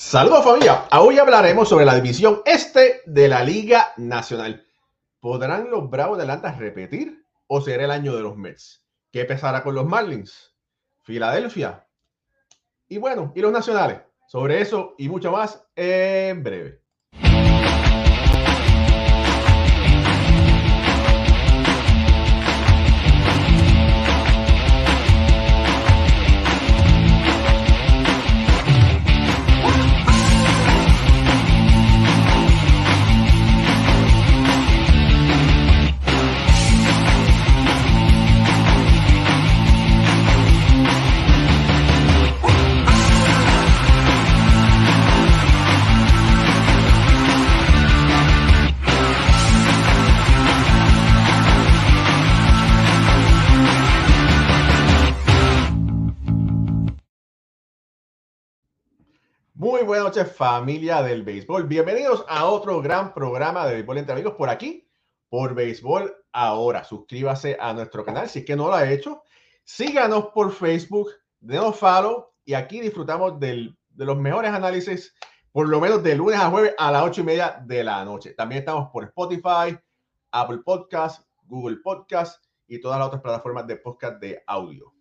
Saludos familia, hoy hablaremos sobre la división este de la Liga Nacional. ¿Podrán los Bravos de Atlanta repetir o será el año de los Mets? ¿Qué pesará con los Marlins? ¿Filadelfia? Y bueno, ¿y los nacionales? Sobre eso y mucho más en breve. Buenas noches, familia del béisbol. Bienvenidos a otro gran programa de béisbol entre amigos por aquí, por Béisbol Ahora. Suscríbase a nuestro canal si es que no lo ha hecho. Síganos por Facebook, denos follow y aquí disfrutamos del, de los mejores análisis, por lo menos de lunes a jueves a las ocho y media de la noche. También estamos por Spotify, Apple Podcast, Google Podcast y todas las otras plataformas de podcast de audio.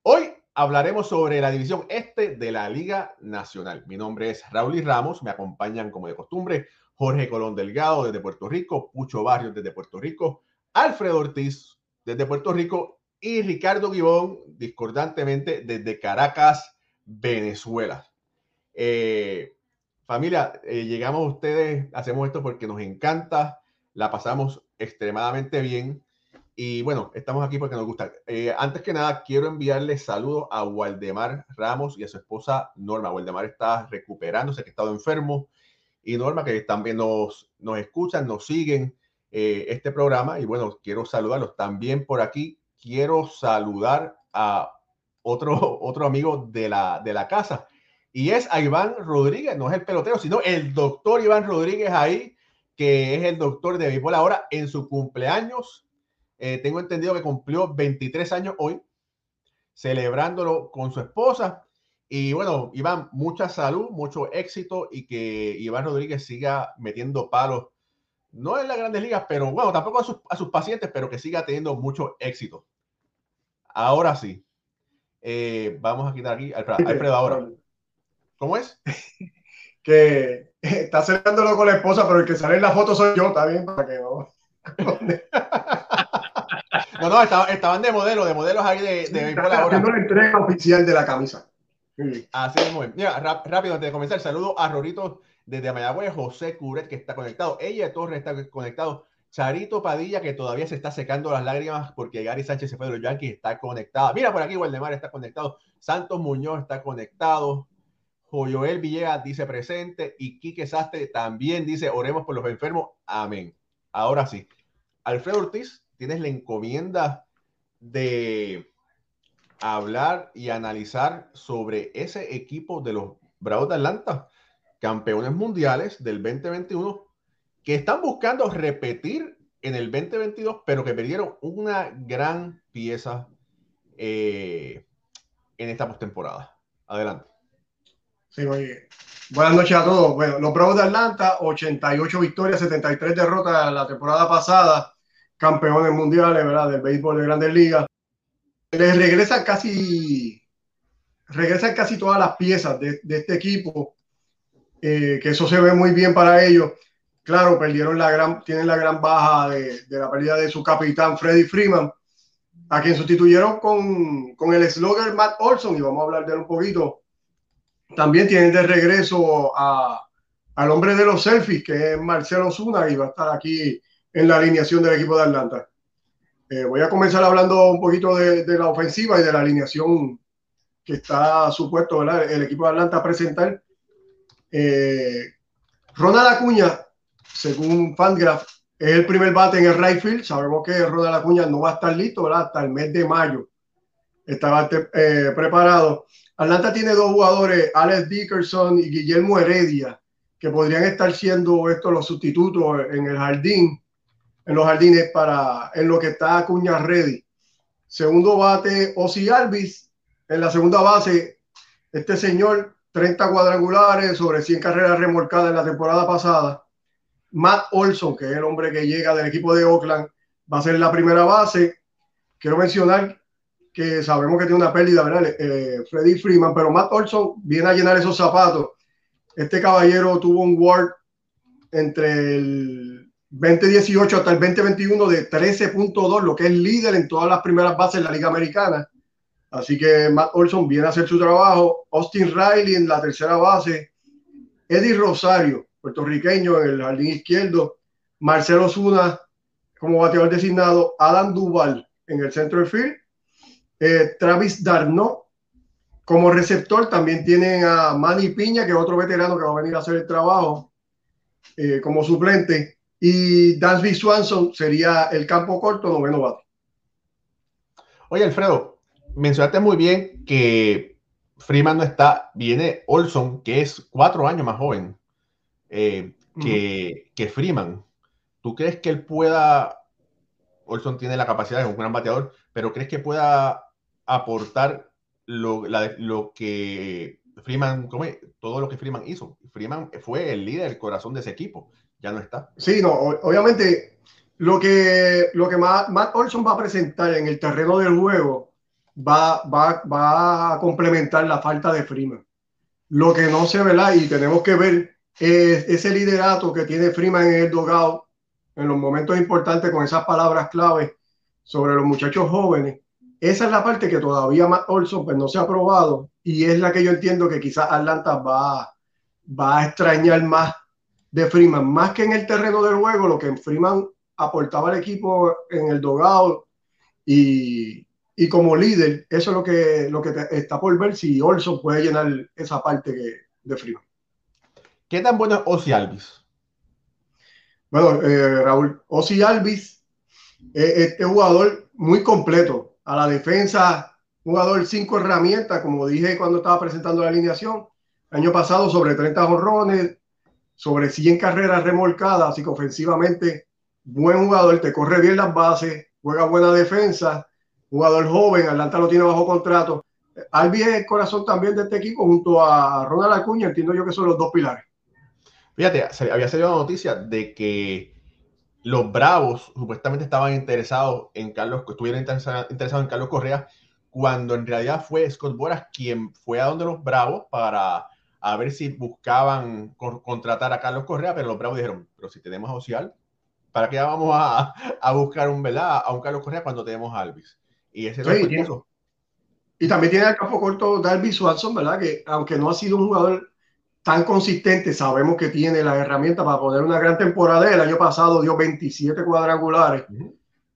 Hoy hablaremos sobre la división este de la Liga Nacional. Mi nombre es Raúl y Ramos, me acompañan como de costumbre Jorge Colón Delgado desde Puerto Rico, Pucho Barrios desde Puerto Rico, Alfredo Ortiz desde Puerto Rico y Ricardo Guibón, discordantemente, desde Caracas, Venezuela. Eh, familia, eh, llegamos a ustedes, hacemos esto porque nos encanta, la pasamos extremadamente bien. Y bueno, estamos aquí porque nos gusta. Eh, antes que nada, quiero enviarle saludos a Waldemar Ramos y a su esposa Norma. Waldemar está recuperándose, que ha estado enfermo. Y Norma, que también nos, nos escuchan, nos siguen eh, este programa. Y bueno, quiero saludarlos. También por aquí quiero saludar a otro, otro amigo de la, de la casa. Y es a Iván Rodríguez, no es el pelotero, sino el doctor Iván Rodríguez ahí, que es el doctor de béisbol ahora en su cumpleaños eh, tengo entendido que cumplió 23 años hoy, celebrándolo con su esposa. Y bueno, Iván, mucha salud, mucho éxito y que Iván Rodríguez siga metiendo palos, no en las grandes ligas, pero bueno, tampoco a sus, a sus pacientes, pero que siga teniendo mucho éxito. Ahora sí, eh, vamos a quitar aquí Alfredo, ahora. ¿Cómo es? que está celebrándolo con la esposa, pero el que sale en la foto soy yo, también, para que no. No, no, estaban, de modelo, de modelos ahí de, de béisbol ahora. La entrega oficial de la camisa. Así es, muy Mira, rápido, antes de comenzar, saludo a Rorito desde Mayagüez, José Curet, que está conectado. Ella Torres está conectado. Charito Padilla, que todavía se está secando las lágrimas porque Gary Sánchez se fue de los Yankees, está conectado. Mira, por aquí Waldemar está conectado. Santos Muñoz está conectado. Joel Villegas dice presente. Y Quique Sastre también dice, oremos por los enfermos. Amén. Ahora sí. Alfredo Ortiz tienes la encomienda de hablar y analizar sobre ese equipo de los Bravos de Atlanta, campeones mundiales del 2021, que están buscando repetir en el 2022, pero que perdieron una gran pieza eh, en esta postemporada. Adelante. Sí, oye. Buenas noches a todos. Bueno, los Bravos de Atlanta, 88 victorias, 73 derrotas la temporada pasada campeones mundiales, ¿verdad? Del béisbol de Grandes Ligas. Les regresan casi, regresan casi todas las piezas de, este equipo, eh, que eso se ve muy bien para ellos. Claro, perdieron la gran, tienen la gran baja de, la pérdida de su capitán Freddy Freeman, a quien sustituyeron con, con el slugger Matt Olson, y vamos a hablar de él un poquito. También tienen de regreso al hombre de los selfies, que es Marcelo Zuna, y va a estar aquí en la alineación del equipo de Atlanta. Eh, voy a comenzar hablando un poquito de, la ofensiva y de la alineación que está supuesto el equipo de Atlanta a presentar. Eh, Ronald Acuña, según Fangraph, es el primer bate en el right field. Sabemos que Ronald Acuña no va a estar listo hasta el mes de mayo. Estaba eh, preparado. Atlanta tiene dos jugadores, Alex Dickerson y Guillermo Heredia, que podrían estar siendo estos los sustitutos en el jardín en los jardines para en lo que está Acuña ready. Segundo bate, Osi Alvis. En la segunda base, este señor 30 cuadrangulares sobre 100 carreras remolcadas en la temporada pasada. Matt Olson, que es el hombre que llega del equipo de Oakland, va a ser la primera base. Quiero mencionar que sabemos que tiene una pérdida, ¿verdad? Eh, Freddy Freeman, pero Matt Olson viene a llenar esos zapatos. Este caballero tuvo un WARD entre el 2018 hasta el 2021 de 13.2, lo que es líder en todas las primeras bases de la Liga Americana. Así que Matt Olson viene a hacer su trabajo. Austin Riley en la tercera base. Eddie Rosario, puertorriqueño en el jardín izquierdo. Marcelo Zuna como bateador designado. Adam Duval en el centro de field. Eh, Travis Darno como receptor. También tienen a Manny Piña, que es otro veterano que va a venir a hacer el trabajo eh, como suplente. Y Dansby Swanson sería el campo corto, noveno bate. Oye, Alfredo, mencionaste muy bien que Freeman no está, viene Olson, que es cuatro años más joven eh, que, que, Freeman. ¿Tú crees que él pueda, Olson tiene la capacidad de un gran bateador, pero crees que pueda aportar lo, lo que Freeman, todo lo que Freeman hizo? Freeman fue el líder, el corazón de ese equipo ya no está. Sí, no, obviamente lo que, lo que Matt, Olson va a presentar en el terreno del juego va, va, va a complementar la falta de Freeman. Lo que no se ve, y tenemos que ver es ese liderato que tiene Freeman en el dogado en los momentos importantes con esas palabras claves sobre los muchachos jóvenes. Esa es la parte que todavía Matt Olson pues, no se ha probado y es la que yo entiendo que quizás Atlanta va, va a extrañar más de Freeman, más que en el terreno del juego, lo que Freeman aportaba al equipo en el dogado y, y como líder, eso es lo que, lo que está por ver si Olson puede llenar esa parte de Freeman. ¿Qué tan bueno es Ozzy Alvis? Bueno, eh, Raúl, Ozzy Alvis es este jugador muy completo. A la defensa, jugador cinco herramientas, como dije cuando estaba presentando la alineación. Año pasado sobre 30 jorrones, sobre 100 carreras remolcadas, así que ofensivamente, buen jugador, te corre bien las bases, juega buena defensa, jugador joven, Atlanta lo tiene bajo contrato. Albi es el corazón también de este equipo junto a Ronald Acuña, entiendo yo que son los dos pilares. Fíjate, había salido la noticia de que los Bravos supuestamente estaban interesados en Carlos, estuvieron interesados en Carlos Correa, cuando en realidad fue Scott Boras quien fue a donde los Bravos para a ver si buscaban contratar a Carlos Correa, pero los Bravos dijeron, pero si tenemos a Ocial, ¿para qué vamos a, a, buscar un, ¿verdad? a un Carlos Correa cuando tenemos a Alvis? Y ese es tiene, Y también tiene el campo corto Darby Swanson, ¿verdad? Que aunque no ha sido un jugador tan consistente, sabemos que tiene la herramienta para poner una gran temporada. El año pasado dio 27 cuadrangulares.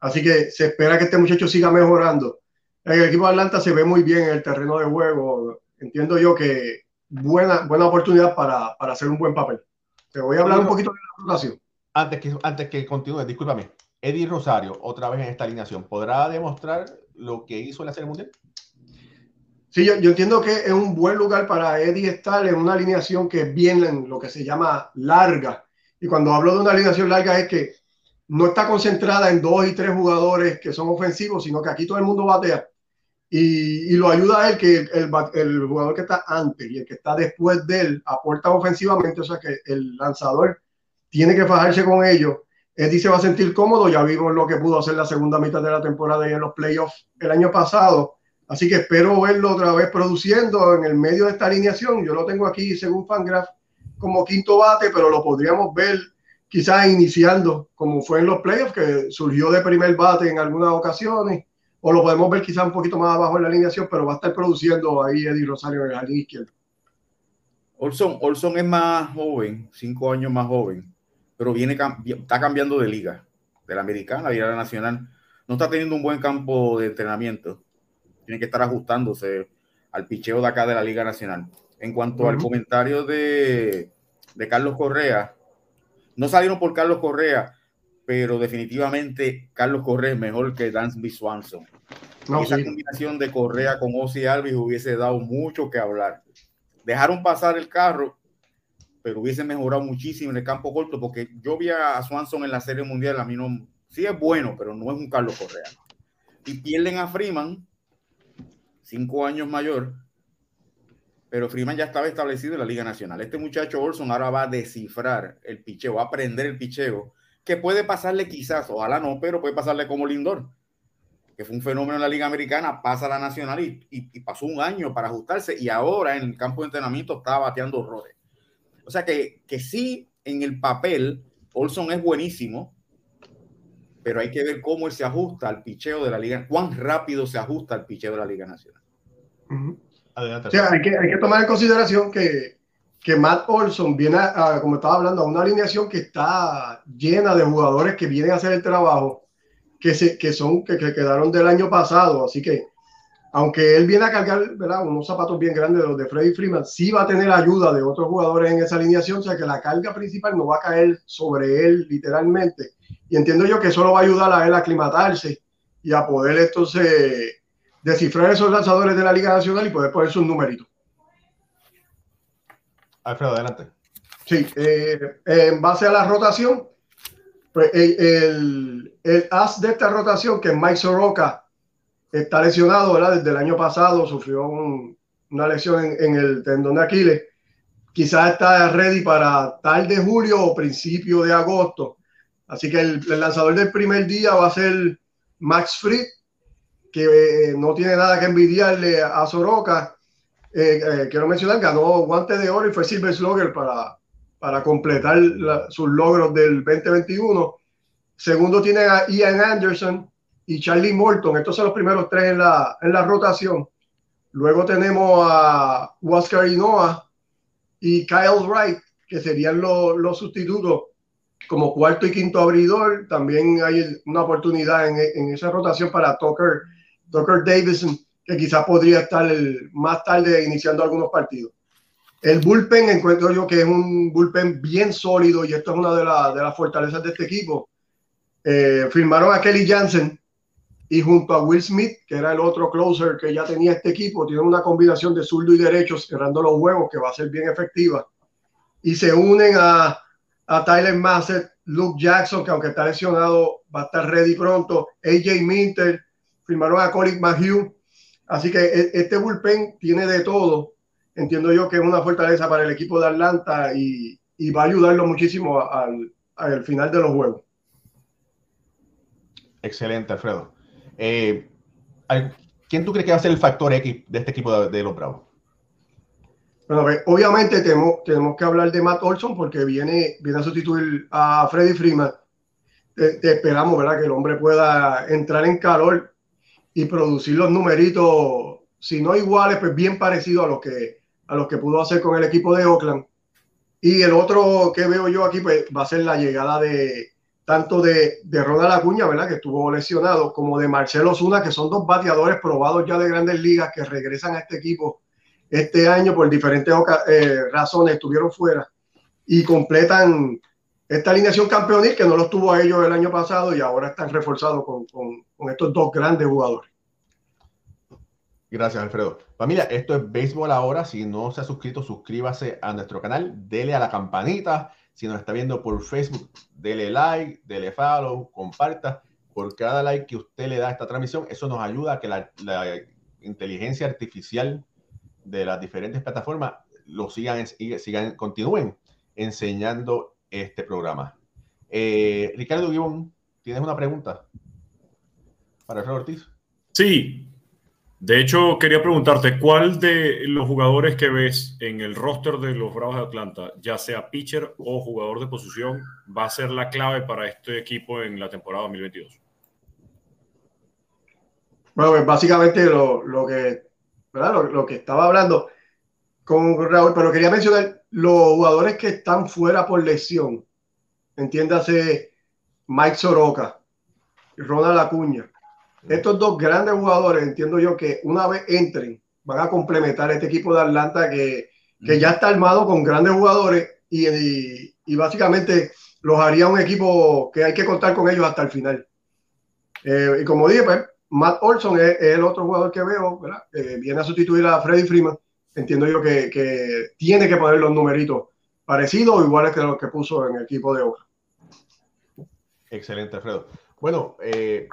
Así que se espera que este muchacho siga mejorando. El equipo de Atlanta se ve muy bien en el terreno de juego. Entiendo yo que buena, buena oportunidad para, para hacer un buen papel. Te voy a hablar un poquito de la rotación. Antes que, antes que continúe, discúlpame. Eddie Rosario, otra vez en esta alineación, ¿podrá demostrar lo que hizo en la Serie Mundial? Sí, yo, yo, entiendo que es un buen lugar para Eddie estar en una alineación que es bien lo que se llama larga. Y cuando hablo de una alineación larga es que no está concentrada en dos y tres jugadores que son ofensivos, sino que aquí todo el mundo batea y, y, lo ayuda a él que el, el, jugador que está antes y el que está después de él aporta ofensivamente, o sea que el lanzador tiene que fajarse con ellos. Eddie se va a sentir cómodo, ya vimos lo que pudo hacer la segunda mitad de la temporada y en los playoffs el año pasado, así que espero verlo otra vez produciendo en el medio de esta alineación. Yo lo tengo aquí según Fangraph como quinto bate, pero lo podríamos ver quizás iniciando como fue en los playoffs, que surgió de primer bate en algunas ocasiones o lo podemos ver quizá un poquito más abajo en la alineación, pero va a estar produciendo ahí Eddie Rosario en el jardín izquierdo. Olson, Olson es más joven, cinco años más joven, pero viene está cambiando de liga, de la americana a la nacional. No está teniendo un buen campo de entrenamiento. Tiene que estar ajustándose al picheo de acá de la Liga Nacional. En cuanto al comentario de, de Carlos Correa, no salieron por Carlos Correa, pero definitivamente Carlos Correa es mejor que Dansby Swanson. Esa combinación de Correa con Ozzy Alvis hubiese dado mucho que hablar. Dejaron pasar el carro, pero hubiese mejorado muchísimo en el campo corto, porque yo vi a Swanson en la Serie Mundial, a mí no, sí es bueno, pero no es un Carlos Correa. Y pierden a Freeman, cinco años mayor, pero Freeman ya estaba establecido en la Liga Nacional. Este muchacho Olson ahora va a descifrar el picheo, va a aprender el picheo, que puede pasarle quizás, ojalá no, pero puede pasarle como Lindor, que fue un fenómeno en la Liga Americana, pasa a la Nacional y, y, pasó un año para ajustarse y ahora en el campo de entrenamiento está bateando horrores. O sea que, que sí, en el papel, Olson es buenísimo, pero hay que ver cómo él se ajusta al picheo de la Liga, cuán rápido se ajusta al picheo de la Liga Nacional. O sea, hay que, hay que tomar en consideración que, que Matt Olson viene, a, como estaba hablando, a una alineación que está llena de jugadores que vienen a hacer el trabajo, que, se, que son, que, que quedaron del año pasado. Así que, aunque él viene a cargar ¿verdad? unos zapatos bien grandes de los de Freddy Freeman, sí va a tener ayuda de otros jugadores en esa alineación, o sea que la carga principal no va a caer sobre él literalmente. Y entiendo yo que eso lo va a ayudar a él a aclimatarse y a poder entonces descifrar esos lanzadores de la Liga Nacional y poder poner sus numeritos. Alfredo, adelante. Sí, eh, en base a la rotación, pues el, el, as de esta rotación, que es Mike Soroka, está lesionado, ¿verdad? Desde el año pasado sufrió una lesión en, el tendón de Aquiles. Quizás está ready para tal de julio o principio de agosto. Así que el, el lanzador del primer día va a ser Max Fried, que eh, no tiene nada que envidiarle a Soroka. Eh, eh, quiero mencionar, ganó guante de oro y fue Silver Slugger para, para completar sus logros del 2021. Segundo tiene a Ian Anderson y Charlie Morton. Estos son los primeros tres en la, en la rotación. Luego tenemos a Oscar Inoa y Kyle Wright, que serían los, los sustitutos como cuarto y quinto abridor. También hay una oportunidad en, en esa rotación para Tucker Tucker Davidson, que quizás podría estar más tarde iniciando algunos partidos. El bullpen encuentro yo que es un bullpen bien sólido y esto es una de, las fortalezas de este equipo. Eh, firmaron a Kelly Jansen y junto a Will Smith, que era el otro closer que ya tenía este equipo, tienen una combinación de zurdo y derecho cerrando los huevos que va a ser bien efectiva. Y se unen a, a Tyler Massett, Luke Jackson, que aunque está lesionado va a estar ready pronto, AJ Minter, firmaron a Colin McHugh. Así que e, este bullpen tiene de todo. Entiendo yo que es una fortaleza para el equipo de Atlanta y, y va a ayudarlo muchísimo al, al, final de los juegos. Excelente, Alfredo. Eh, ¿Quién tú crees que va a ser el factor X de este equipo de, de los Bravos? Bueno, obviamente tenemos, tenemos que hablar de Matt Olson porque viene, viene a sustituir a Freddy Freeman. Te, te esperamos, ¿verdad? Que el hombre pueda entrar en calor y producir los numeritos, si no iguales, pues bien parecidos a los que, a los que pudo hacer con el equipo de Oakland. Y el otro que veo yo aquí, pues va a ser la llegada de tanto de, de Ronald Acuña, ¿verdad? Que estuvo lesionado, como de Marcelo Zuna, que son dos bateadores probados ya de grandes ligas que regresan a este equipo este año por diferentes eh, razones, estuvieron fuera y completan esta alineación campeonil que no los tuvo a ellos el año pasado y ahora están reforzados con, con, estos dos grandes jugadores. Gracias, Alfredo. Familia, esto es Béisbol Ahora. Si no se ha suscrito, suscríbase a nuestro canal, dele a la campanita. Si nos está viendo por Facebook, dele like, dele follow, comparta. Por cada like que usted le da a esta transmisión, eso nos ayuda a que la, la inteligencia artificial de las diferentes plataformas lo sigan, sigan, continúen enseñando este programa. Eh, Ricardo Guibón, ¿tienes una pregunta para Alfredo Ortiz? Sí. De hecho, quería preguntarte, ¿cuál de los jugadores que ves en el roster de los Bravos de Atlanta, ya sea pitcher o jugador de posición, va a ser la clave para este equipo en la temporada 2022? Bueno, pues básicamente lo, lo que, ¿verdad? Lo, lo, que estaba hablando con Raúl, pero quería mencionar los jugadores que están fuera por lesión. Entiéndase Mike Soroka, Ronald Acuña, estos dos grandes jugadores, entiendo yo que una vez entren, van a complementar este equipo de Atlanta que, que ya está armado con grandes jugadores y, y, y, básicamente los haría un equipo que hay que contar con ellos hasta el final. Eh, y como dije, pues, Matt Olson es, es, el otro jugador que veo, ¿verdad? Eh, viene a sustituir a Freddy Freeman. Entiendo yo que, que, tiene que poner los numeritos parecidos o iguales que los que puso en el equipo de Oca. Excelente, Alfredo. Bueno, eh,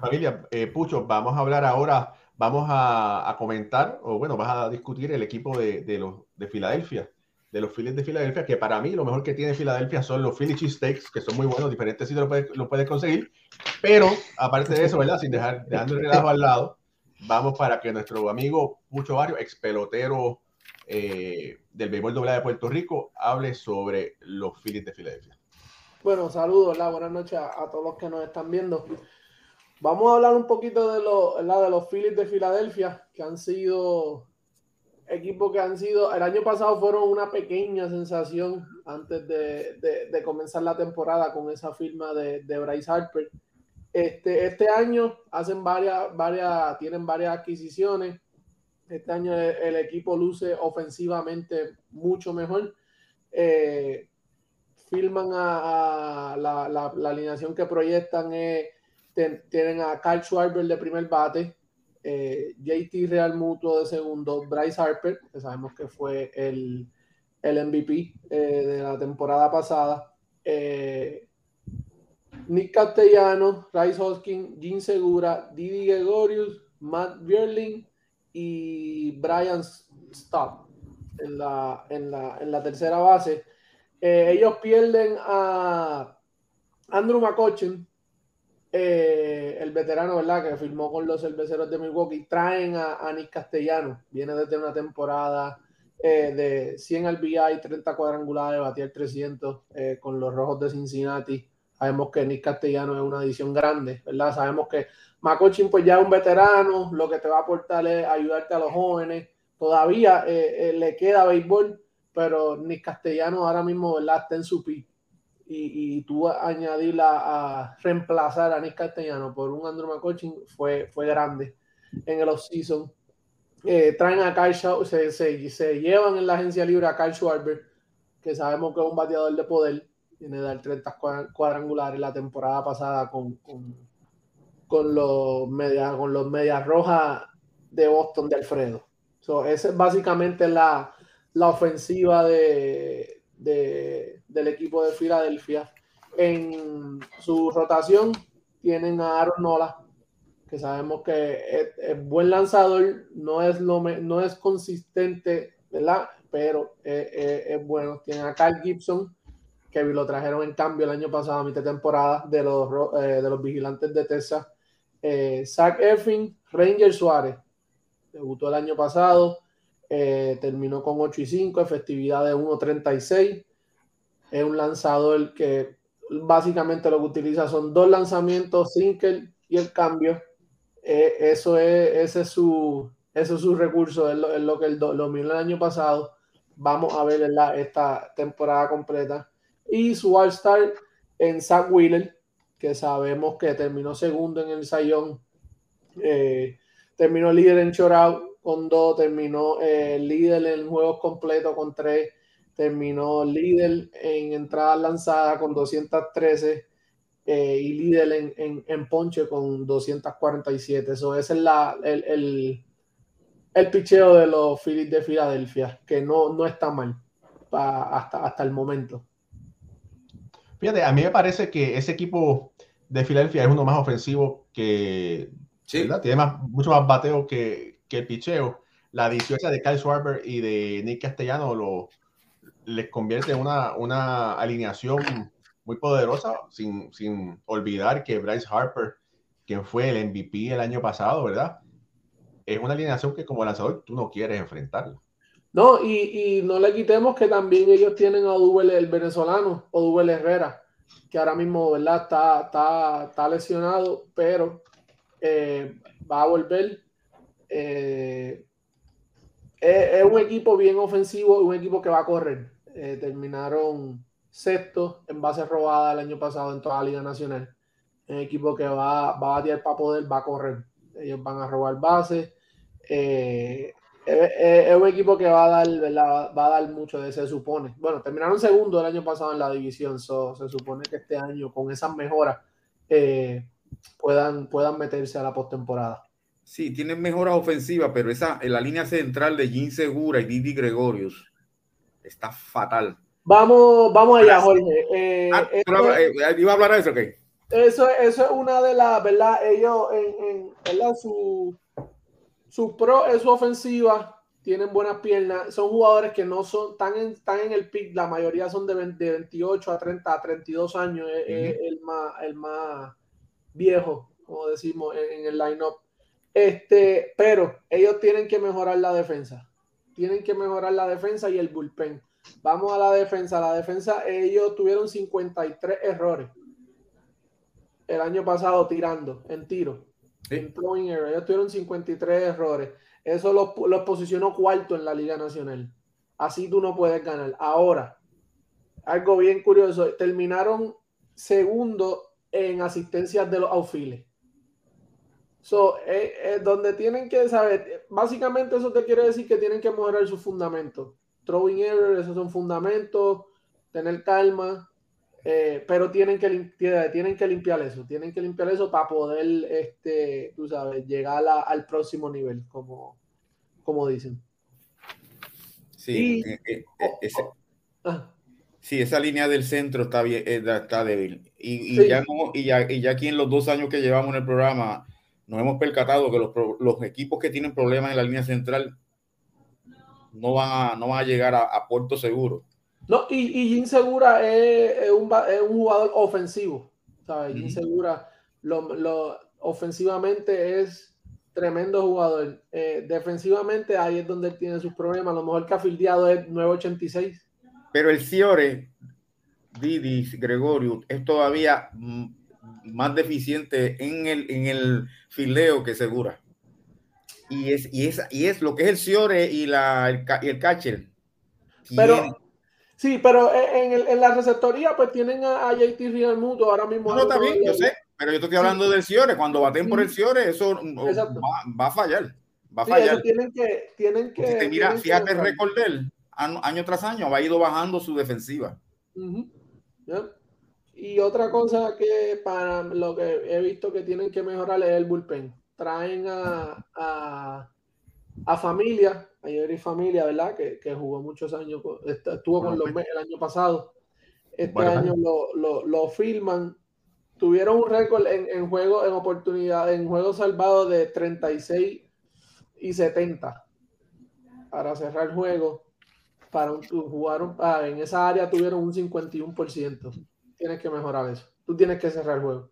familia, eh, Pucho, vamos a hablar ahora vamos a, comentar, o bueno, vas a discutir el equipo de, de, los, de Filadelfia, de los Phillies de Filadelfia, que para mí lo mejor que tiene Filadelfia son los Philly Steaks, que son muy buenos, diferentes sitios lo puedes, lo puedes conseguir, pero aparte de eso, ¿verdad? Sin dejar, dejando el relajo al lado, vamos para que nuestro amigo Pucho Barrio, ex pelotero eh, del béisbol doble de Puerto Rico, hable sobre los Phillies de Filadelfia. Bueno, saludos, buenas noches a, todos los que nos están viendo. Vamos a hablar un poquito de, lo, de los Phillies de Filadelfia, que han sido equipos que han sido, el año pasado fueron una pequeña sensación antes de, comenzar la temporada con esa firma de, de Bryce Harper. Este, este año hacen varias, varias, tienen varias adquisiciones. Este año el, equipo luce ofensivamente mucho mejor. Eh, filman a, la, la, alineación que proyectan, tienen a Kyle Schwarber de primer bate, eh, JT Real Mutuo de segundo, Bryce Harper, que sabemos que fue el, el MVP eh, de la temporada pasada, eh, Nick Castellano, Rice Hoskin, Jim Segura, Didi Gregorius, Matt Bierling y Brian Stott en la, en la, en la tercera base. Eh, ellos pierden a Andrew McCutcheon, eh, el veterano, ¿verdad? Que firmó con los cerveceros de Milwaukee. Traen a, Nick Castellano. Viene desde una temporada eh, de 100 RBI, 30 cuadrangulares, el 300 con los Rojos de Cincinnati. Sabemos que Nick Castellano es una adición grande, ¿verdad? Sabemos que McCutcheon pues ya es un veterano, lo que te va a aportar es ayudarte a los jóvenes. Todavía le queda béisbol, pero Nick Castellano ahora mismo ¿verdad? está en su pick. Y, y tú añadirla a reemplazar a Nick Castellano por un Andrew McCutcheon fue, fue grande en el off-season. Eh, traen a Kyle se, se, se, llevan en la agencia libre a Kyle Schwarber, que sabemos que es un bateador de poder, tiene de dar 30 cuadrangulares la temporada pasada con, con, con los medias con los medias rojas de Boston de Alfredo. So, esa es básicamente la, la ofensiva de, del equipo de Filadelfia. En su rotación tienen a Aaron Nola, que sabemos que es, buen lanzador, no es, no es consistente, ¿verdad? Pero es, bueno. Tienen a Kyle Gibson, que lo trajeron en cambio el año pasado, a mitad de temporada, de los, eh, de los vigilantes de Texas. Eh, Zach Effin, Ranger Suárez, debutó el año pasado. Eh, terminó con 8 y 5, efectividad de 1.36. Es un lanzador que básicamente lo que utiliza son dos lanzamientos, single y el cambio. Eh, eso es, ese es su, ese es su recurso, es lo, que lo miró el año pasado. Vamos a ver esta temporada completa. Y su All-Star en Zach Wheeler, que sabemos que terminó segundo en el Sayón. Eh, terminó líder en Chorao con dos, terminó eh, líder en juegos completos con tres, terminó líder en entradas lanzadas con 213 eh, y líder en, en, ponche con 247. Eso ese es la, el, el, el, picheo de los Phillies de Filadelfia, que no, no está mal hasta, hasta el momento. Fíjate, a mí me parece que ese equipo de Filadelfia es uno más ofensivo que. Tiene más, mucho más bateo que, que el picheo, la adición de Kyle Schwarber y de Nick Castellano lo, les convierte en una, una alineación muy poderosa, sin, sin olvidar que Bryce Harper, quien fue el MVP el año pasado, ¿verdad? Es una alineación que como lanzador tú no quieres enfrentarla. No, y, y no le quitemos que también ellos tienen a Duvel el venezolano, o Duvel Herrera, que ahora mismo, ¿verdad? Está, está, está lesionado, pero eh, va a volver eh, es, un equipo bien ofensivo un equipo que va a correr. Eh, terminaron sexto en base robada el año pasado en toda la Liga Nacional. Un equipo que va, va a batear para poder, va a correr. Ellos van a robar bases. Es, un equipo que va a dar, va a dar mucho de se supone. Bueno, terminaron segundo el año pasado en la división. se supone que este año, con esas mejoras, puedan, puedan meterse a la postemporada. Sí, tienen mejoras ofensivas, pero esa, en la línea central de Jim Segura y Didi Gregorius está fatal. Vamos, vamos allá, Jorge. Eh, ah, eh, ¿Iba a hablar de eso? Eso, eso es una de las, ¿verdad? Ellos en, en Su, su pro es su ofensiva, tienen buenas piernas, son jugadores que no son tan en, en el pick, la mayoría son de, 28 a 30 a 32 años, es, el, más, el más viejo, como decimos en, el line-up. Este, pero ellos tienen que mejorar la defensa. Tienen que mejorar la defensa y el bullpen. Vamos a la defensa. La defensa, ellos tuvieron 53 errores el año pasado tirando en tiro. En Ellos tuvieron 53 errores. Eso los, posicionó cuarto en la Liga Nacional. Así tú no puedes ganar. Ahora, algo bien curioso, terminaron segundo en asistencias de los outfields. So, eh, eh, donde tienen que saber, básicamente eso te quiere decir que tienen que mejorar sus fundamentos. Throwing error, esos son fundamentos, tener calma, eh, pero tienen que, tienen que limpiar eso, tienen que limpiar eso para poder, este, tú sabes, llegar al próximo nivel, como, como dicen. Sí, ah. sí, esa línea del centro está, bien, está débil. Y, ya y, ya, y ya aquí en los dos años que llevamos en el programa, nos hemos percatado que los, los equipos que tienen problemas en la línea central no van a, no van a llegar a, puerto seguro. No, y, y Insegura es, un, es, un, jugador ofensivo. ¿sabes? Insegura lo, lo, ofensivamente es tremendo jugador. Eh, defensivamente ahí es donde él tiene sus problemas. A lo mejor que ha fildeado es 986. Pero el Ciore, Didi, Gregorio, es todavía más deficiente en el, en el fileo que Segura. Y es, y, es, y es lo que es el Ciore y, la, el, y el catcher. Pero, sí, pero en, el, en, la receptoría pues tienen a, a JT Real Muto ahora mismo. No, está bien, yo sé, pero yo estoy hablando del Ciore. Cuando baten por el Ciore, eso va, va, a fallar. Va a fallar. tienen que, tienen que, si mira, fíjate el récord de él, año, tras año, ha ido bajando su defensiva. Y otra cosa que para lo que he visto que tienen que mejorar es el bullpen. Traen a, a, a familia, a Yuri Familia, ¿verdad? Que, que, jugó muchos años, estuvo con los el año pasado. Este año lo, lo, lo, filman. Tuvieron un récord en, en juego, en oportunidad, en juegos salvados de 36 y 70 para cerrar el juego. Para un, jugaron, ah, en esa área tuvieron un 51% tienes que mejorar eso. Tú tienes que cerrar el juego.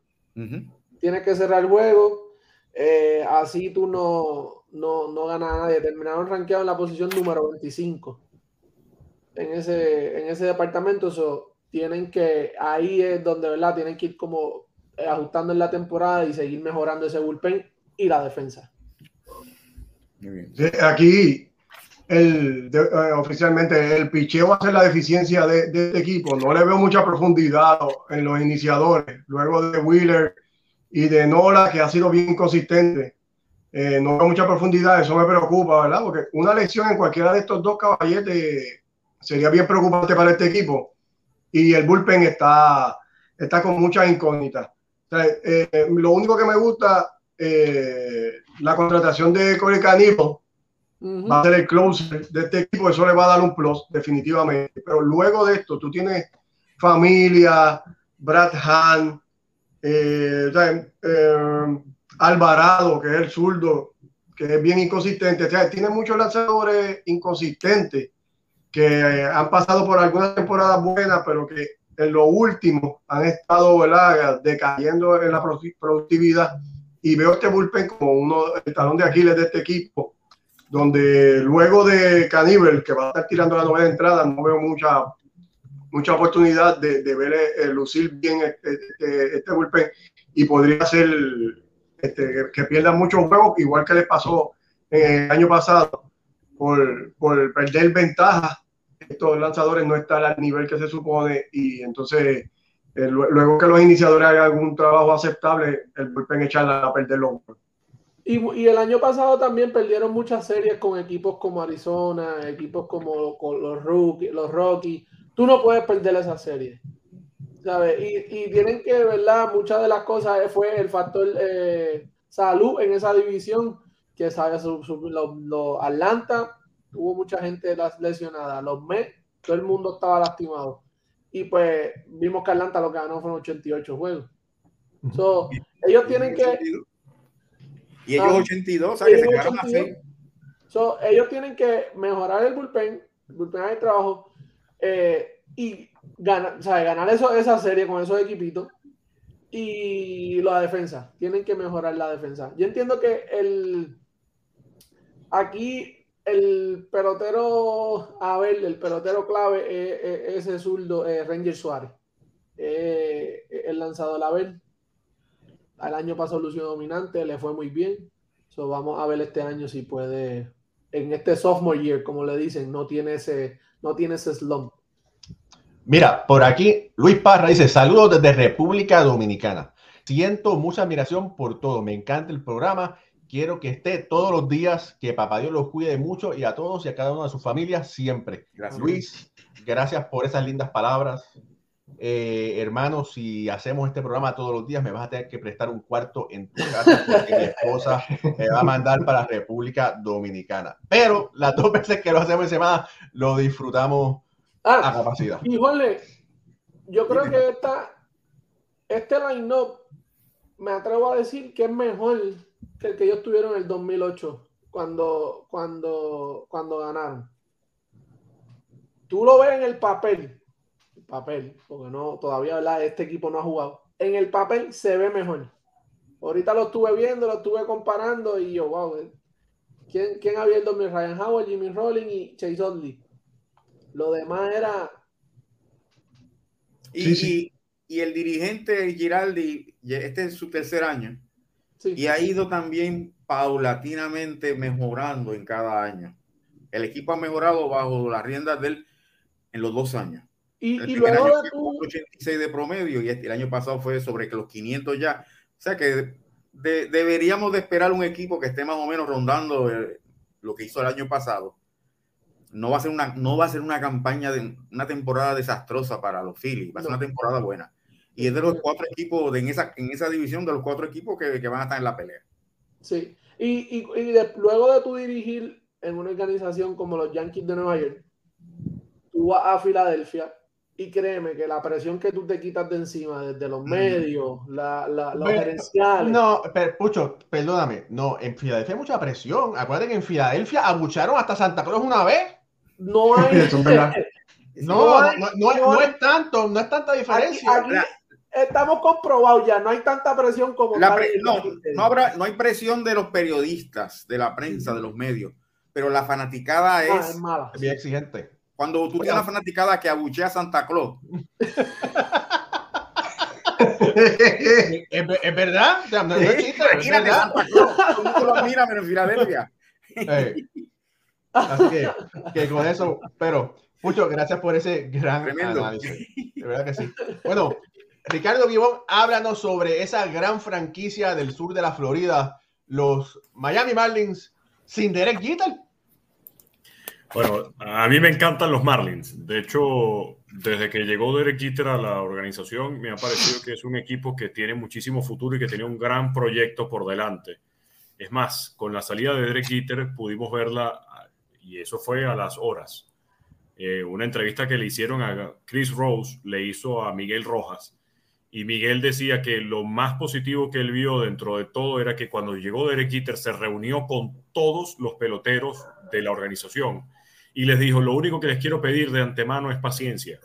Tienes que cerrar el juego. Eh, así tú no, no, no ganas a nadie. Terminaron rankeados en la posición número 25 en ese, en ese departamento. Eso tienen que, ahí es donde, ¿verdad? Tienen que ir como eh, ajustando en la temporada y seguir mejorando ese bullpen y la defensa. aquí el, eh, oficialmente el picheo va a ser la deficiencia de, este equipo. No le veo mucha profundidad en los iniciadores. Luego de Wheeler y de Nola, que ha sido bien consistente. Eh, no veo mucha profundidad, eso me preocupa, ¿verdad? Porque una lesión en cualquiera de estos dos caballetes sería bien preocupante para este equipo. Y el bullpen está, está con muchas incógnitas. Eh, lo único que me gusta, la contratación de Corey Canipo, va a ser el closer de este equipo, eso le va a dar un plus, definitivamente. Pero luego de esto, tú tienes familia, Brad Hahn, eh, eh, Alvarado, que es el zurdo, que es bien inconsistente. tiene muchos lanzadores inconsistentes que eh, han pasado por algunas temporadas buenas, pero que en lo último han estado ¿verdad? decayendo en la productividad. Y veo este bullpen como uno, el talón de Aquiles de este equipo donde luego de Caníbal, que va a estar tirando la novena entrada, no veo mucha, mucha oportunidad de, de ver eh, lucir bien este, este, este, bullpen y podría ser este, que pierdan muchos juegos, igual que les pasó el año pasado, por, por perder ventaja. Estos lanzadores no están al nivel que se supone y entonces eh, luego que los iniciadores hagan algún trabajo aceptable, el bullpen echarla a perder los. Y, el año pasado también perdieron muchas series con equipos como Arizona, equipos como los, rookie, los Rockies. Tú no puedes perder esa serie. ¿Sabes? Y, tienen que, ¿verdad? Muchas de las cosas fue el factor eh, salud en esa división, que sabe, los, Atlanta tuvo mucha gente lesionada, los Mets, todo el mundo estaba lastimado. Y pues vimos que Atlanta lo que ganó fueron 88 juegos. ellos tienen que Y ellos Ah. 82, o sea, que Ellos se quedaron a 82. seis. So, ellos tienen que mejorar el bullpen, el bullpen de trabajo, eh, y ganar, ganar eso, esa serie con esos equipitos. Y la defensa, tienen que mejorar la defensa. Yo entiendo que el aquí el pelotero, a ver, el pelotero clave es, es ese zurdo, eh, Ranger Suárez. Eh, el lanzador a ver. Al año pasado lució dominante, le fue muy bien. So, vamos a ver este año si puede, en este sophomore year, como le dicen, no tiene ese, no tiene ese slump. Mira, por aquí Luis Parra dice, saludos desde República Dominicana. Siento mucha admiración por todo. Me encanta el programa. Quiero que esté todos los días, que papá Dios los cuide mucho y a todos y a cada una de sus familias siempre. Gracias. Luis, gracias por esas lindas palabras. Eh, hermano, si hacemos este programa todos los días, me vas a tener que prestar un cuarto en tu casa porque mi esposa me va a mandar para República Dominicana. Pero las dos veces que lo hacemos en semana, lo disfrutamos a Ah, capacidad. y Jorge, yo creo que esta, este line-up, me atrevo a decir que es mejor que el que ellos tuvieron en el 2008, cuando, cuando, cuando ganaron. Tú lo ves en el papel, papel, porque no, todavía ¿verdad? este equipo no ha jugado. En el papel se ve mejor. Ahorita lo estuve viendo, lo estuve comparando y yo, wow, eh, ¿quién, quién había el 2000? Ryan Howard, Jimmy Rollins y Chase Utley. Lo demás era Y, Sí, sí. y- y el dirigente Giraldi, este es su tercer año, sí. y ha ido también paulatinamente mejorando en cada año. El equipo ha mejorado bajo las riendas de él en los dos años. Y, El y primer luego año de fue tu, 86 de promedio y este- el año pasado fue sobre que los 500 ya. O sea que de- deberíamos de esperar un equipo que esté más o menos rondando eh, lo que hizo el año pasado. No va a ser una, no va a ser una campaña de una temporada desastrosa para los Phillies, va a ser No. una temporada buena. Y es de los cuatro equipos, de, en, esa, en esa división, de los cuatro equipos que, que van a estar en la pelea. sí. Y, y- y de- luego de tu dirigir en una organización como los Yankees de Nueva York, tú vas a Filadelfia y créeme que la presión que tú te quitas de encima, desde los medios, la, la- los gerenciales, No, pero, Pucho, perdóname. No, en Filadelfia hay mucha presión. Acuérdate que en Filadelfia abucharon hasta Santa Claus una vez. No hay. Eso es verdad. No, hay- no, no, no no hay- es tanto, no es tanta diferencia. aquí estamos comprobados ya, no hay tanta presión como La pre- no, no, habrá, no hay presión de los periodistas, de la prensa, de los medios, pero la fanaticada Ah, es es mala. Bien exigente. cuando tú tienes una fanaticada que abuchea a Santa Claus. Es, es verdad, no, no es chiste, es Imagínate verdad. Santa Claus, lo admira menos en Filadelfia. Eh, Así que, que con eso, pero mucho gracias por ese gran Tremendo. análisis. De verdad que sí. Bueno, Ricardo Gibón, háblanos sobre esa gran franquicia del sur de la Florida, los Miami Marlins, sin Derek Jeter. Bueno, a mí me encantan los Marlins. De hecho, desde que llegó Derek Jeter a la organización, me ha parecido que es un equipo que tiene muchísimo futuro y que tiene un gran proyecto por delante. Es más, con la salida de Derek Jeter pudimos verla, y eso fue a las horas. Eh, una entrevista que le hicieron a Chris Rose, le hizo a Miguel Rojas, y Miguel decía que lo más positivo que él vio dentro de todo era que cuando llegó Derek Jeter se reunió con todos los peloteros de la organización y les dijo, lo único que les quiero pedir de antemano es paciencia,